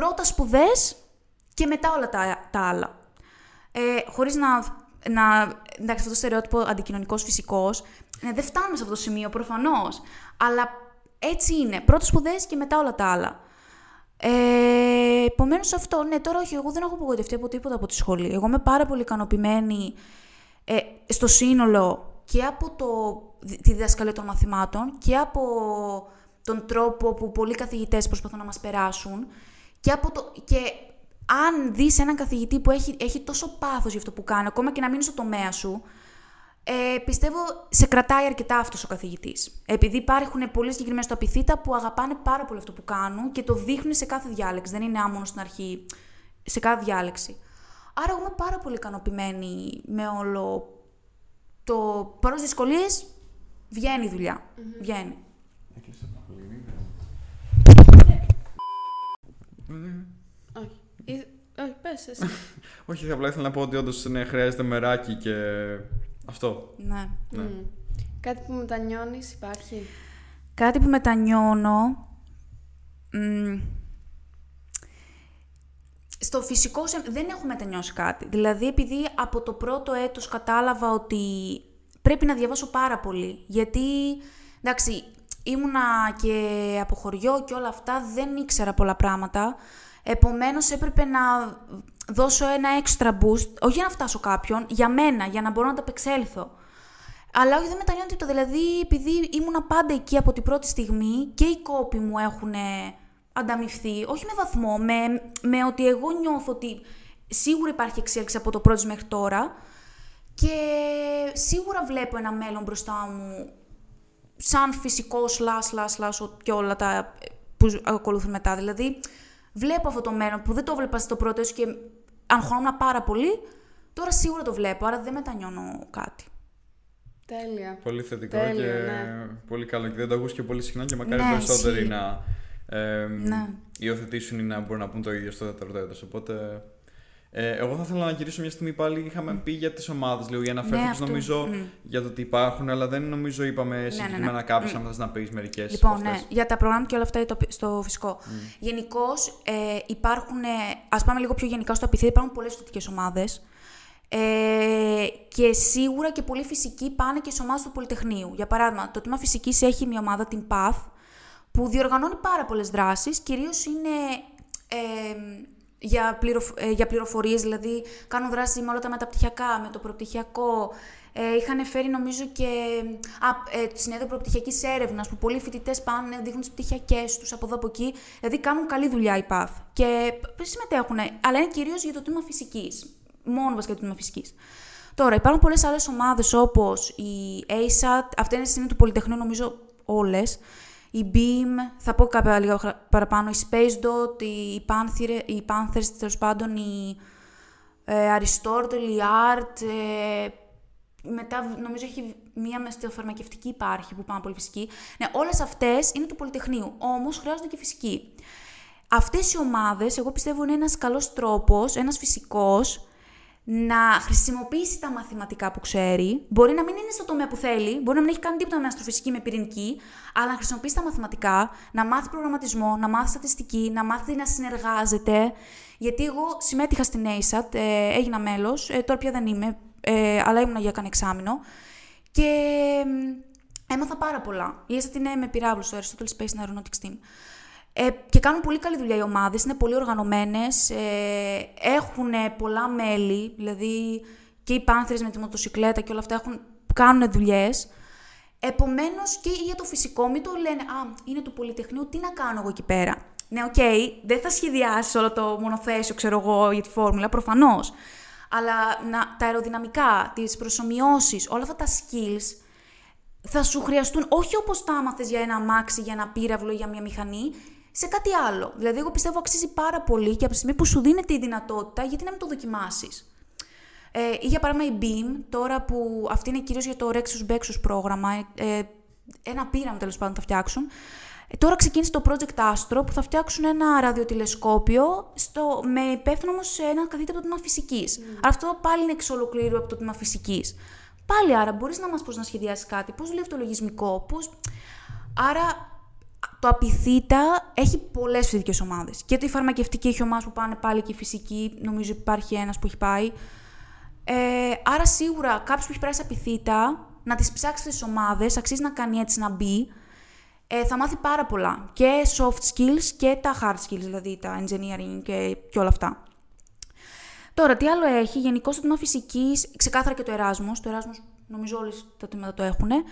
πρώτα σπουδές και μετά όλα τα, τα άλλα. Ε, χωρίς να να. Εντάξει, αυτό το στερεότυπο αντικοινωνικός φυσικός. Ναι, δεν φτάνουμε σε αυτό το σημείο προφανώς. Αλλά έτσι είναι. Πρώτο σπουδές και μετά όλα τα άλλα. Ε, Επομένως, αυτό, ναι, τώρα όχι, εγώ δεν έχω απογοητευτεί από τίποτα από τη σχολή. Εγώ είμαι πάρα πολύ ικανοποιημένη ε, στο σύνολο και από το, τη διδασκαλία των μαθημάτων και από τον τρόπο που πολλοί καθηγητές προσπαθούν να μας περάσουν και, από το, και αν δεις έναν καθηγητή που έχει, έχει τόσο πάθος για αυτό που κάνει, ακόμα και να μείνει στο τομέα σου, ε, πιστεύω σε κρατάει αρκετά αυτός ο καθηγητής. Επειδή υπάρχουν πολύ συγκεκριμένα στο απειθήτα που αγαπάνε πάρα πολύ αυτό που κάνουν και το δείχνουν σε κάθε διάλεξη. Δεν είναι άμονο στην αρχή, σε κάθε διάλεξη. Άρα, εγώ είμαι πάρα πολύ ικανοποιημένη με όλο το. Παρό δυσκολίες, βγαίνει η δουλειά. Mm-hmm. Βγαίνει. Όχι, πες εσύ. [laughs] Όχι, απλά ήθελα να πω ότι όντως ναι, χρειάζεται μεράκι και αυτό. Ναι. ναι. Κάτι που μετανιώνεις υπάρχει; Κάτι που μετανιώνω... στο φυσικό δεν έχω μετανιώσει κάτι. Δηλαδή, επειδή από το πρώτο έτος κατάλαβα ότι πρέπει να διαβάσω πάρα πολύ. Γιατί, εντάξει, ήμουνα και από χωριό και όλα αυτά, δεν ήξερα πολλά πράγματα. Επομένως έπρεπε να δώσω ένα extra boost, όχι για να φτάσω κάποιον, για μένα, για να μπορώ να τα απεξέλθω. Αλλά όχι, δεν μετανιώνω τίποτα. Δηλαδή, επειδή ήμουνα πάντα εκεί από την πρώτη στιγμή και οι κόποι μου έχουν ανταμυφθεί, όχι με βαθμό, με, με ότι εγώ νιώθω ότι σίγουρα υπάρχει εξέλιξη από το πρώτο μέχρι τώρα και σίγουρα βλέπω ένα μέλλον μπροστά μου σαν φυσικό σλά, σλά, σλά και όλα τα που ακολουθούν μετά. Δηλαδή, βλέπω αυτό το μέλλον που δεν το βλέπα στο πρώτο και αγχωνόμουν πάρα πολύ, τώρα σίγουρα το βλέπω, άρα δεν μετανιώνω κάτι. Τέλεια. Πολύ θετικό Τέλειο, και ναι. πολύ καλό. Και δεν το ακούς και πολύ συχνά και μακάρι Ναι, περισσότεροι ισχύει. να ε, Ναι. υιοθετήσουν ή να μπορούν να πούν το ίδιο στο δεύτερο έτος. Οπότε ε, εγώ θα ήθελα να γυρίσω μια στιγμή πάλι. Είχαμε πει για τις ομάδες, λίγο για να Ναι, φέρουμε αυτό. νομίζω Μμ. για το ότι υπάρχουν, αλλά δεν νομίζω είπαμε ναι, συγκεκριμένα ναι. κάποιες. Μμ. Αν θες να πεις μερικές. Λοιπόν, ναι, για τα προγράμματα και όλα αυτά το- στο φυσικό. Γενικώς ε, υπάρχουν, ας πάμε λίγο πιο γενικά στο απειθίδη, υπάρχουν πολλές φοιτητικές ομάδες. Ε, και σίγουρα και πολλοί φυσικοί πάνε και σε ομάδες του Πολυτεχνείου. Για παράδειγμα, το τμήμα φυσικής έχει μια ομάδα, την PATH, που διοργανώνει πάρα πολλές δράσεις. Κυρίως είναι ε, για, πληροφ, ε, για πληροφορίες, δηλαδή κάνουν δράση με όλα τα μεταπτυχιακά, με το προπτυχιακό. Ε, είχαν φέρει νομίζω και α, ε, το συνέδριο προπτυχιακής έρευνας που πολλοί φοιτητές πάνε, δείχνουν τις πτυχιακές τους από εδώ από εκεί. Δηλαδή κάνουν καλή δουλειά η ΠΑΘ και π- συμμετέχουν, αλλά είναι κυρίως για το τμήμα φυσικής. Μόνο βασικά το τμήμα φυσικής. Τώρα, υπάρχουν πολλές άλλες ομάδες όπως η ASAT, αυτά είναι στην του Πολυτεχνείου νομίζω όλες, η Beam, θα πω κάποια λίγα χρα- παραπάνω, η Space Dot, η, Panther, η Panthers, τέλος πάντων, η ε, Aristotle, η Art, ε, μετά νομίζω έχει μία μες στη φαρμακευτική υπάρχει που πάμε πολύ φυσική. Ναι, όλες αυτές είναι του Πολυτεχνείου, όμως χρειάζονται και φυσική. Αυτές οι ομάδες, εγώ πιστεύω, είναι ένας καλός τρόπος, ένας φυσικός, να χρησιμοποιήσει τα μαθηματικά που ξέρει. Μπορεί να μην είναι στο τομέα που θέλει, μπορεί να μην έχει κάνει τίποτα με αστροφυσική, με πυρηνική, αλλά να χρησιμοποιήσει τα μαθηματικά, να μάθει προγραμματισμό, να μάθει στατιστική, να μάθει να συνεργάζεται. Γιατί εγώ συμμέτειχα στην ASAT, ε, έγινα μέλος, ε, τώρα πια δεν είμαι, ε, αλλά ήμουν για κανένα εξάμεινο. Και μ, έμαθα πάρα πολλά. Η ASAT είναι με πυράβλους στο Aristotle Space and Aeronautics Team. Ε, και κάνουν πολύ καλή δουλειά οι ομάδες, είναι πολύ οργανωμένες, ε, έχουν πολλά μέλη, δηλαδή και οι πάνθρες με τη μοτοσυκλέτα και όλα αυτά έχουν, κάνουν δουλειές. Επομένως και για το φυσικό, μην το λένε «Α, είναι του Πολυτεχνείου, τι να κάνω εγώ εκεί πέρα». Ναι, οκ, δεν θα σχεδιάσει όλο το μονοθέσιο, ξέρω εγώ, για τη φόρμουλα, προφανώς. Αλλά να, τα αεροδυναμικά, τις προσομοιώσεις, όλα αυτά τα skills θα σου χρειαστούν όχι όπως τα έμαθες για ένα αμάξι, για ένα πύραυλο, για μια μηχανή, σε κάτι άλλο. Δηλαδή, εγώ πιστεύω αξίζει πάρα πολύ και από τη στιγμή που σου δίνεται η δυνατότητα, γιατί να μην το δοκιμάσεις. Ε, ή για παράδειγμα η BEAM, τώρα που αυτή είναι κυρίως για το Rexus Bexus πρόγραμμα, ε, ένα πείραμα τέλος πάντων θα φτιάξουν. Ε, τώρα ξεκίνησε το Project Astro που θα φτιάξουν ένα ραδιοτηλεσκόπιο στο, με υπεύθυνο όμως ένα καθηγητή από το τμήμα φυσικής. Αυτό πάλι είναι εξ ολοκλήρου από το τμήμα φυσικής. Πάλι άρα μπορείς να μας πώς να σχεδιάσεις κάτι, πώς δουλεύει το λογισμικό, πώς... Άρα το απειθήτα έχει πολλές φυσικές ομάδες. Και τη φαρμακευτική έχει ομάδες που πάνε πάλι και η φυσική, νομίζω υπάρχει ένας που έχει πάει. Ε, άρα σίγουρα κάποιος που έχει περάσει απειθήτα, να τις ψάξει τις ομάδες, αξίζει να κάνει έτσι να μπει, ε, θα μάθει πάρα πολλά. Και soft skills και τα hard skills, δηλαδή τα engineering και, και όλα αυτά. Τώρα, τι άλλο έχει, γενικώ το τμήμα φυσικής, ξεκάθαρα και το Erasmus. Το Erasmus νομίζω όλες τα τμήματα το έχουν. Ε,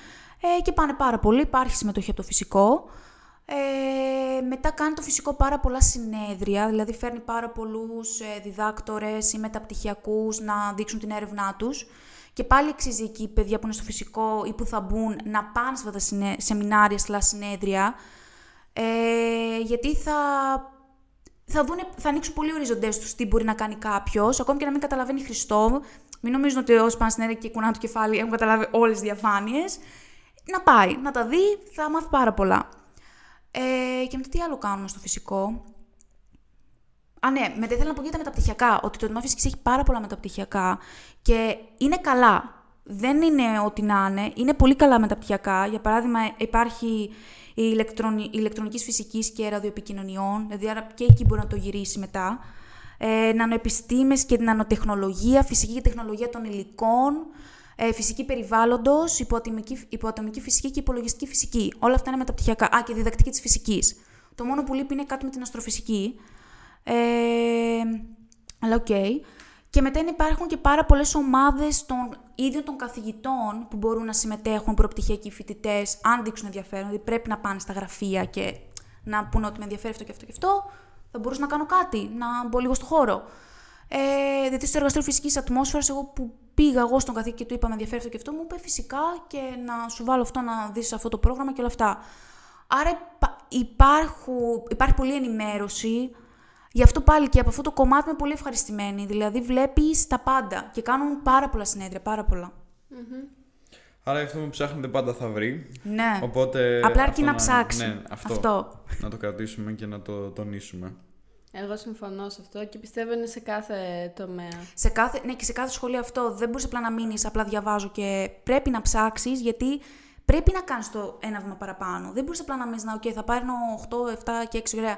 και πάνε πάρα πολύ. Υπάρχει συμμετοχή από το φυσικό. Ε, μετά κάνει το φυσικό πάρα πολλά συνέδρια, δηλαδή φέρνει πάρα πολλούς ε, διδάκτορες ή μεταπτυχιακούς να δείξουν την έρευνά τους. Και πάλι αξίζει εκεί οι παιδιά που είναι στο φυσικό ή που θα μπουν να πάνε σε αυτά τα συνε... σεμινάρια, σλά συνέδρια, ε, γιατί θα θα, δούνε, θα ανοίξουν πολύ οριζοντές τους τι μπορεί να κάνει κάποιος, ακόμη και να μην καταλαβαίνει Χριστό. Μην νομίζουν ότι όσοι πάνε στην έδρα και κουνάνε το κεφάλι έχουν καταλάβει όλες τις διαφάνειες. Να πάει, να τα δει, θα μάθει πάρα πολλά. Ε, και μετά τι άλλο κάνουμε στο φυσικό; Α, ναι, μετά ήθελα να πω για τα μεταπτυχιακά. Ότι το τμήμα φυσικής έχει πάρα πολλά μεταπτυχιακά και είναι καλά. Δεν είναι ό,τι να είναι. Είναι πολύ καλά μεταπτυχιακά. Για παράδειγμα, υπάρχει η, ηλεκτρονη, η ηλεκτρονικής φυσικής και ραδιοεπικοινωνιών, δηλαδή άρα και εκεί μπορεί να το γυρίσει μετά. Ε, νανοεπιστήμες και νανοτεχνολογία, φυσική και τεχνολογία των υλικών, ε, φυσική περιβάλλοντος, υποατομική, υποατομική φυσική και υπολογιστική φυσική. Όλα αυτά είναι μεταπτυχιακά. Α, και διδακτική της φυσικής. Το μόνο που λείπει είναι κάτι με την αστροφυσική. Ε, αλλά οκ. Και μετά υπάρχουν και πάρα πολλές ομάδες των ίδιων των καθηγητών που μπορούν να συμμετέχουν προπτυχιακοί φοιτητές, αν δείξουν ενδιαφέρον. Δηλαδή πρέπει να πάνε στα γραφεία και να πούνε ότι με ενδιαφέρει αυτό και αυτό και αυτό. Θα μπορούσα να κάνω κάτι, να μπω λίγο στο χώρο. Ε, δηλαδή στο εργαστήριο φυσικής ατμόσφαιρας, εγώ που πήγα εγώ στον καθηγητή και του είπα με ενδιαφέρει αυτό και αυτό, μου είπε φυσικά και να σου βάλω αυτό να δεις αυτό το πρόγραμμα και όλα αυτά. Άρα υπάρχουν, υπάρχει πολλή ενημέρωση. Γι' αυτό πάλι και από αυτό το κομμάτι είμαι πολύ ευχαριστημένη. Δηλαδή βλέπει τα πάντα και κάνουν πάρα πολλά συνέδρια, πάρα πολλά. Άρα αυτό που ψάχνετε πάντα θα βρει. Ναι. Οπότε. Απλά αρκεί αυτό να ψάξει. Ναι, αυτό, αυτό. Να το κρατήσουμε και να το τονίσουμε. Εγώ συμφωνώ σε αυτό και πιστεύω είναι σε κάθε τομέα. Σε κάθε, ναι, και σε κάθε σχολείο αυτό δεν μπορείς απλά να μείνεις, απλά διαβάζω και πρέπει να ψάξεις γιατί πρέπει να κάνεις το ένα βήμα παραπάνω. Δεν μπορείς απλά να μείνεις να, OK, θα πάρω 8, 7 και 6 ωραία.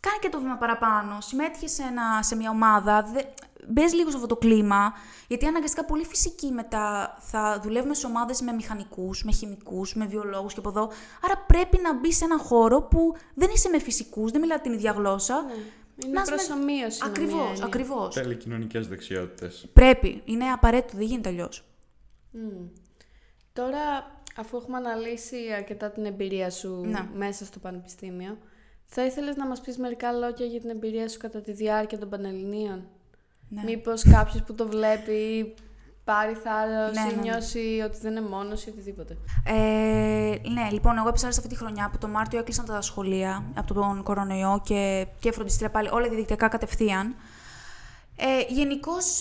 Κάνε και το βήμα παραπάνω. Συμμέτυχε σε, ένα, σε μια ομάδα. Μπες λίγο σε αυτό το κλίμα. Γιατί αναγκαστικά πολύ φυσική μετά θα δουλεύουμε σε ομάδες με μηχανικούς, με χημικούς, με βιολόγους και από εδώ. Άρα πρέπει να μπει σε έναν χώρο που δεν είσαι με φυσικούς, δεν μιλάτε την ίδια γλώσσα. Ναι. Είναι Να είσαι με- προσωμείωση. με Ακριβώς, μία έννοια. ακριβώς. Τέλει κοινωνικές δεξιότητες. Πρέπει. Είναι απαραίτητο, δεν γίνεται αλλιώς. Μμ. Τώρα, αφού έχουμε αναλύσει αρκετά την εμπειρία σου Ναι. μέσα στο πανεπιστήμιο, θα ήθελες να μας πεις μερικά λόγια για την εμπειρία σου κατά τη διάρκεια των Πανελληνίων; Ναι. Μήπως κάποιος που το βλέπει πάρει θάρρος Ναι, ή ναι, ναι. νιώσει ότι δεν είναι μόνος ή οτιδήποτε. Ε, ναι, λοιπόν, εγώ έπεσα σε αυτή τη χρονιά που το Μάρτιο έκλεισαν τα σχολεία από τον κορονοϊό και, και φροντιστήρια πάλι όλα διαδικτυακά κατευθείαν. Ε, Γενικώς,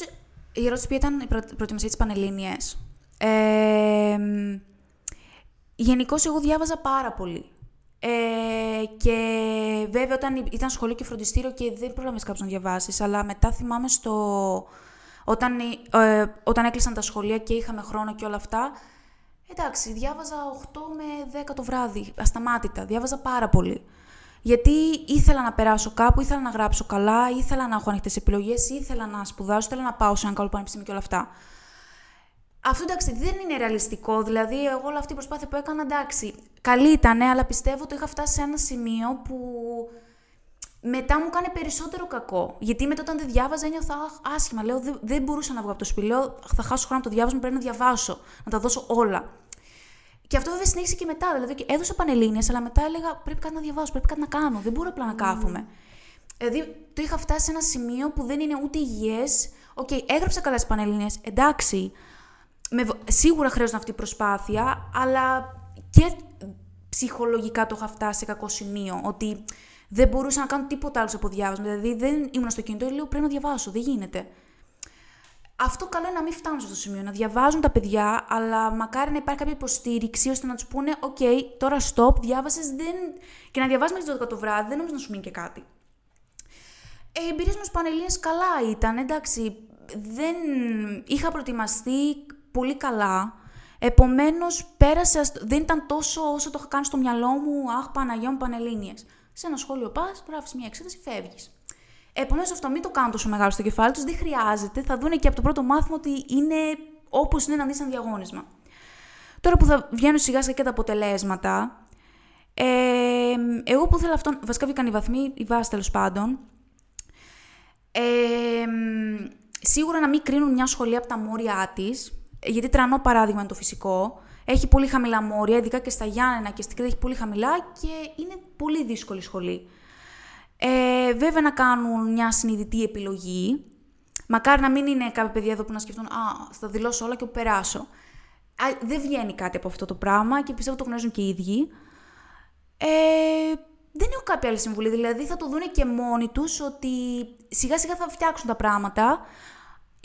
η ερώτηση ποια ήταν η προ- προετοιμασία της Πανελλήνιες. Ε, Γενικώς, εγώ διάβαζα πάρα πολύ. Ε, και βέβαια, όταν υ- ήταν σχολείο και φροντιστήριο και δεν πρόλαβες κάποιο να διαβάσεις, αλλά μετά θυμάμαι στο. Όταν, ε, όταν έκλεισαν τα σχολεία και είχαμε χρόνο και όλα αυτά, εντάξει, διάβαζα 8 με 10 το βράδυ, ασταμάτητα. Διάβαζα πάρα πολύ. Γιατί ήθελα να περάσω κάπου, ήθελα να γράψω καλά, ήθελα να έχω ανοιχτές επιλογές, ήθελα να σπουδάσω, ήθελα να πάω σε ένα καλό πανεπιστήμιο και όλα αυτά. Αυτό εντάξει δεν είναι ρεαλιστικό. Δηλαδή, εγώ όλη αυτή η προσπάθεια που έκανα, εντάξει, καλή ήταν, αλλά πιστεύω ότι είχα φτάσει σε ένα σημείο που μετά μου έκανε περισσότερο κακό. Γιατί μετά όταν δεν διάβαζα ένιωθα «Αχ, άσχημα. Λέω, δεν, δεν μπορούσα να βγω από το σπίτι. Λέω, θα χάσω χρόνο από το διάβασμα, πρέπει να διαβάσω, να τα δώσω όλα. Και αυτό βέβαια συνέχισε και μετά. Δηλαδή, και έδωσα πανελλήνιες, αλλά μετά έλεγα πρέπει κάτι να διαβάσω, πρέπει κάτι να κάνω. Δεν μπορώ απλά να κάθομαι. Δηλαδή, το είχα φτάσει σε ένα σημείο που δεν είναι ούτε υγιές. Οκ, έγραψα καλά στις πανελλήνιες, εντάξει. Με, βο- σίγουρα χρειάζονταν αυτή η προσπάθεια, αλλά και ψυχολογικά το είχα φτάσει σε κακό σημείο. Ότι δεν μπορούσα να κάνω τίποτα άλλο από διάβασμα. Δηλαδή, δεν ήμουν στο κινητό, λέω πρέπει να διαβάσω. Δεν γίνεται. Αυτό καλό είναι να μην φτάνουν σε αυτό το σημείο. Να διαβάζουν τα παιδιά, αλλά μακάρι να υπάρχει κάποια υποστήριξη ώστε να τους πούνε: Οκ, τώρα stop, διάβασες. Δεν... Και να διαβάζει μέχρι τις 12 το βράδυ, δεν νομίζω να σου μείνει και κάτι. Ε, οι εμπειρίες μου στις Πανελλήνιες καλά ήταν, εντάξει. Δεν είχα προετοιμαστεί πολύ καλά. Επομένως, πέρασε. ασ- Δεν ήταν τόσο όσο το είχα κάνει στο μυαλό μου. Αχ, Παναγία μου, Πανελλήνιες. Σε ένα σχολείο πας, γράφεις μια εξέταση, φεύγεις. Επομένως, αυτό μην το κάνουν τόσο μεγάλο στο κεφάλι τους. Δεν χρειάζεται. Θα δούνε και από το πρώτο μάθημα ότι είναι όπως είναι να δει ένα διαγώνισμα. Τώρα που θα βγαίνουν σιγά σιγά και τα αποτελέσματα, ε, εγώ που ήθελα αυτό. Βασικά βγήκαν οι βαθμοί, οι βάσεις τέλος πάντων. Ε, μ, σίγουρα να μην κρίνουν μια σχολή από τα μόρια της, γιατί τρανό παράδειγμα είναι το φυσικό. Έχει πολύ χαμηλά μόρια, ειδικά και στα Γιάννενα και στην Κρήτη έχει πολύ χαμηλά και είναι πολύ δύσκολη σχολή. Ε, βέβαια να κάνουν μια συνειδητή επιλογή. Μακάρι να μην είναι κάποια παιδιά εδώ που να σκεφτούν Α, θα δηλώσω όλα και που περάσω. Α, δεν βγαίνει κάτι από αυτό το πράγμα και πιστεύω το γνωρίζουν και οι ίδιοι. Ε, δεν έχω κάποια άλλη συμβουλή. Δηλαδή θα το δούνε και μόνοι τους ότι σιγά σιγά θα φτιάξουν τα πράγματα.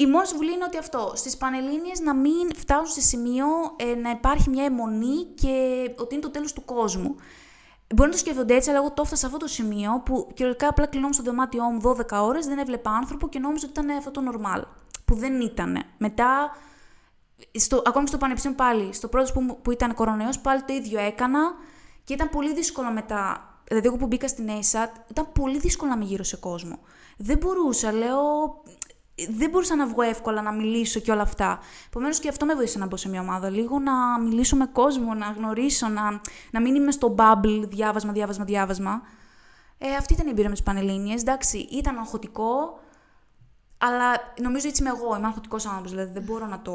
Η μόνη συμβουλή είναι ότι αυτό, στις Πανελλήνιες να μην φτάσουν σε σημείο ε, να υπάρχει μια αιμονή και ότι είναι το τέλος του κόσμου. Μπορεί να το σκέφτονται έτσι, αλλά εγώ το έφτασα σε αυτό το σημείο που κυριολεκτικά απλά κλεινόμουν στο δωμάτιό μου 12 ώρες, δεν έβλεπα άνθρωπο και νόμιζα ότι ήταν αυτό το normal. Που δεν ήταν. Μετά, στο, ακόμη στο πανεπιστήμιο πάλι, στο πρώτο που, μου- που ήταν κορονοϊός, πάλι το ίδιο έκανα και ήταν πολύ δύσκολο μετά. Δηλαδή, εγώ που μπήκα στην ASAT, ήταν πολύ δύσκολο να είμαι γύρω σε κόσμο. Δεν μπορούσα, λέω, δεν μπορούσα να βγω εύκολα να μιλήσω και όλα αυτά. Επομένως και αυτό με βοήθησε να μπω σε μια ομάδα. Λίγο να μιλήσω με κόσμο, να γνωρίσω, να, να μην είμαι στο bubble διάβασμα, διάβασμα, διάβασμα. Ε, αυτή ήταν η εμπειρία με τις Πανελλήνιες. Εντάξει, ήταν αγχωτικό, αλλά νομίζω έτσι είμαι εγώ. Είμαι αγχωτικός άνθρωπος. Δηλαδή δεν μπορώ να το.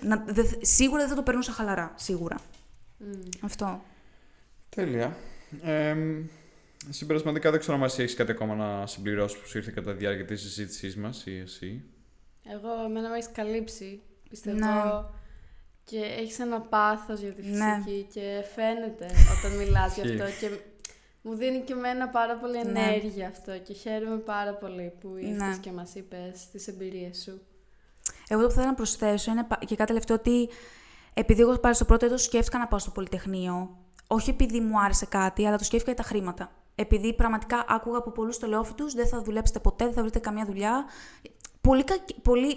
Να, δεν, σίγουρα δεν θα το περνούσα χαλαρά. Σίγουρα. Αυτό. Τέλεια. Ε, συμπερασματικά δεν ξέρω αν εσύ έχεις κάτι ακόμα να συμπληρώσεις που σου ήρθε κατά τη διάρκεια της συζήτησής μας ή εσύ. Εγώ, εμένα με έχεις καλύψει, πιστεύω. Ναι. Και έχεις ένα πάθος για τη Ναι. φυσική και φαίνεται [laughs] όταν μιλάς γι' αυτό και μου δίνει και εμένα πάρα πολύ Ναι. ενέργεια αυτό και χαίρομαι πάρα πολύ που ήρθες Ναι. και μας είπες τις εμπειρίες σου. Εγώ το που θέλω να προσθέσω είναι πα- και κάτι τελευταίο ότι επειδή εγώ πάρει στο πρώτο έτος σκέφτηκα να πάω στο Πολυτεχνείο, όχι επειδή μου άρεσε κάτι, αλλά το σκέφτηκα για τα χρήματα. Επειδή πραγματικά άκουγα από πολλούς στελεόφοιτου, δεν θα δουλέψετε ποτέ, δεν θα βρείτε καμία δουλειά. Πολύ, κακ- πολύ...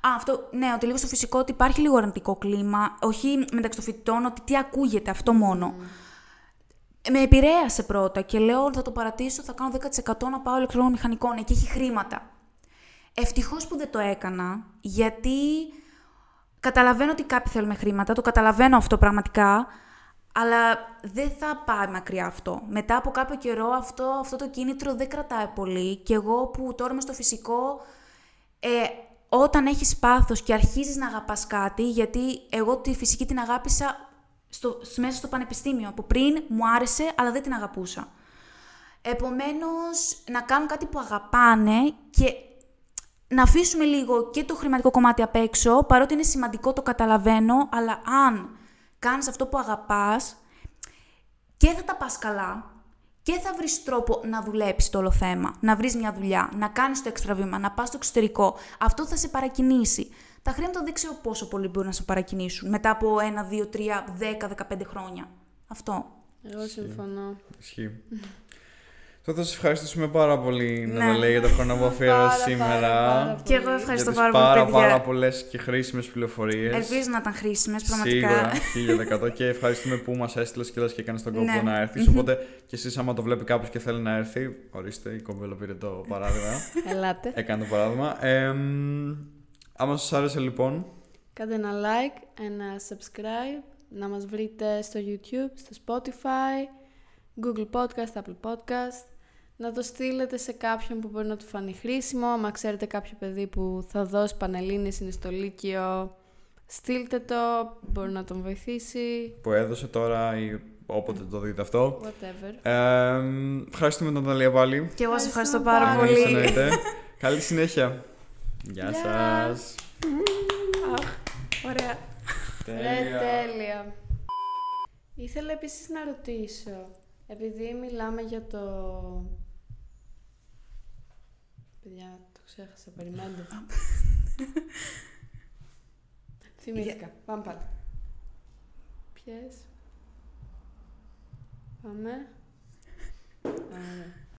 Α, αυτό, ναι, ότι λίγο στο φυσικό ότι υπάρχει λίγο αρνητικό κλίμα. Όχι μεταξύ των φοιτητών, ότι τι ακούγεται, αυτό μόνο. Με επηρέασε πρώτα και λέω θα το παρατήσω, θα κάνω 10% να πάω ηλεκτρονικών μηχανικών. Εκεί έχει χρήματα. Ευτυχώς που δεν το έκανα, γιατί καταλαβαίνω ότι κάποιοι θέλουν χρήματα, το καταλαβαίνω αυτό πραγματικά, αλλά δεν θα πάει μακριά αυτό. Μετά από κάποιο καιρό αυτό, αυτό το κίνητρο δεν κρατάει πολύ και εγώ που τώρα είμαι στο φυσικό, ε, όταν έχεις πάθος και αρχίζεις να αγαπάς κάτι, γιατί εγώ τη φυσική την αγάπησα στο, μέσα στο πανεπιστήμιο. Από πριν μου άρεσε, αλλά δεν την αγαπούσα. Επομένως, να κάνουν κάτι που αγαπάνε και να αφήσουμε λίγο και το χρηματικό κομμάτι απ' έξω, παρότι είναι σημαντικό, το καταλαβαίνω, αλλά αν κάνεις αυτό που αγαπάς και θα τα πας καλά και θα βρεις τρόπο να δουλέψεις το όλο θέμα, να βρεις μια δουλειά, να κάνεις το έξτρα βήμα, να πας στο εξωτερικό. Αυτό θα σε παρακινήσει. Τα χρήματα δεν ξέρω πόσο πολύ μπορούν να σε παρακινήσουν μετά από 1, 2, 3, 10, 15 χρόνια. Αυτό. Εγώ συμφωνώ. Ισχύει. Τότε θα σας ευχαριστήσουμε πάρα πολύ, Ναι. Ναταλία, για το χρόνο που αφιέρωσε Πάρα, σήμερα. πάρα, πάρα Και εγώ πολύ. ευχαριστώ για τις πάρα πολύ, πάρα, παιδιά. πάρα πολλές και χρήσιμες πληροφορίες. Ελπίζω να ήταν χρήσιμες, πραγματικά. Σίγουρα, 1000% και ευχαριστούμε που μας έστειλες και και έκανε τον κόπο Ναι. να έρθεις. Οπότε και εσείς, άμα το βλέπει κάποιος και θέλει να έρθει, ορίστε, η κομπέλα πήρε το παράδειγμα. Ελάτε. Έκανε το παράδειγμα. Ε, μ, άμα σας άρεσε λοιπόν, Κάντε ένα like, ένα subscribe, να μας βρείτε στο YouTube, στο Spotify, Google Podcast, Apple Podcast. Να το στείλετε σε κάποιον που μπορεί να του φανεί χρήσιμο. Άμα ξέρετε κάποιο παιδί που θα δώσει πανελλήνιες, είναι στο Λύκειο, στείλτε το, μπορεί να τον βοηθήσει. που έδωσε τώρα ή όποτε το δείτε αυτό. Whatever. Ε, μ, ευχαριστούμε τον Ναταλία πάλι. Και εγώ σας ευχαριστώ Ευχαριστούμε πάρα πάρα Εννοείς, πολύ. εννοείται. Καλή συνέχεια. Γεια Γεια. σας. Αχ, Ωραία. Ρε, τέλεια. Ήθελα επίσης να ρωτήσω, επειδή μιλάμε για το... Παιδιά, το ξέχασα, περιμένετε. [laughs] Θυμήθηκα. Πάμε πάλι. Ποιες; Πάμε. Ωραία.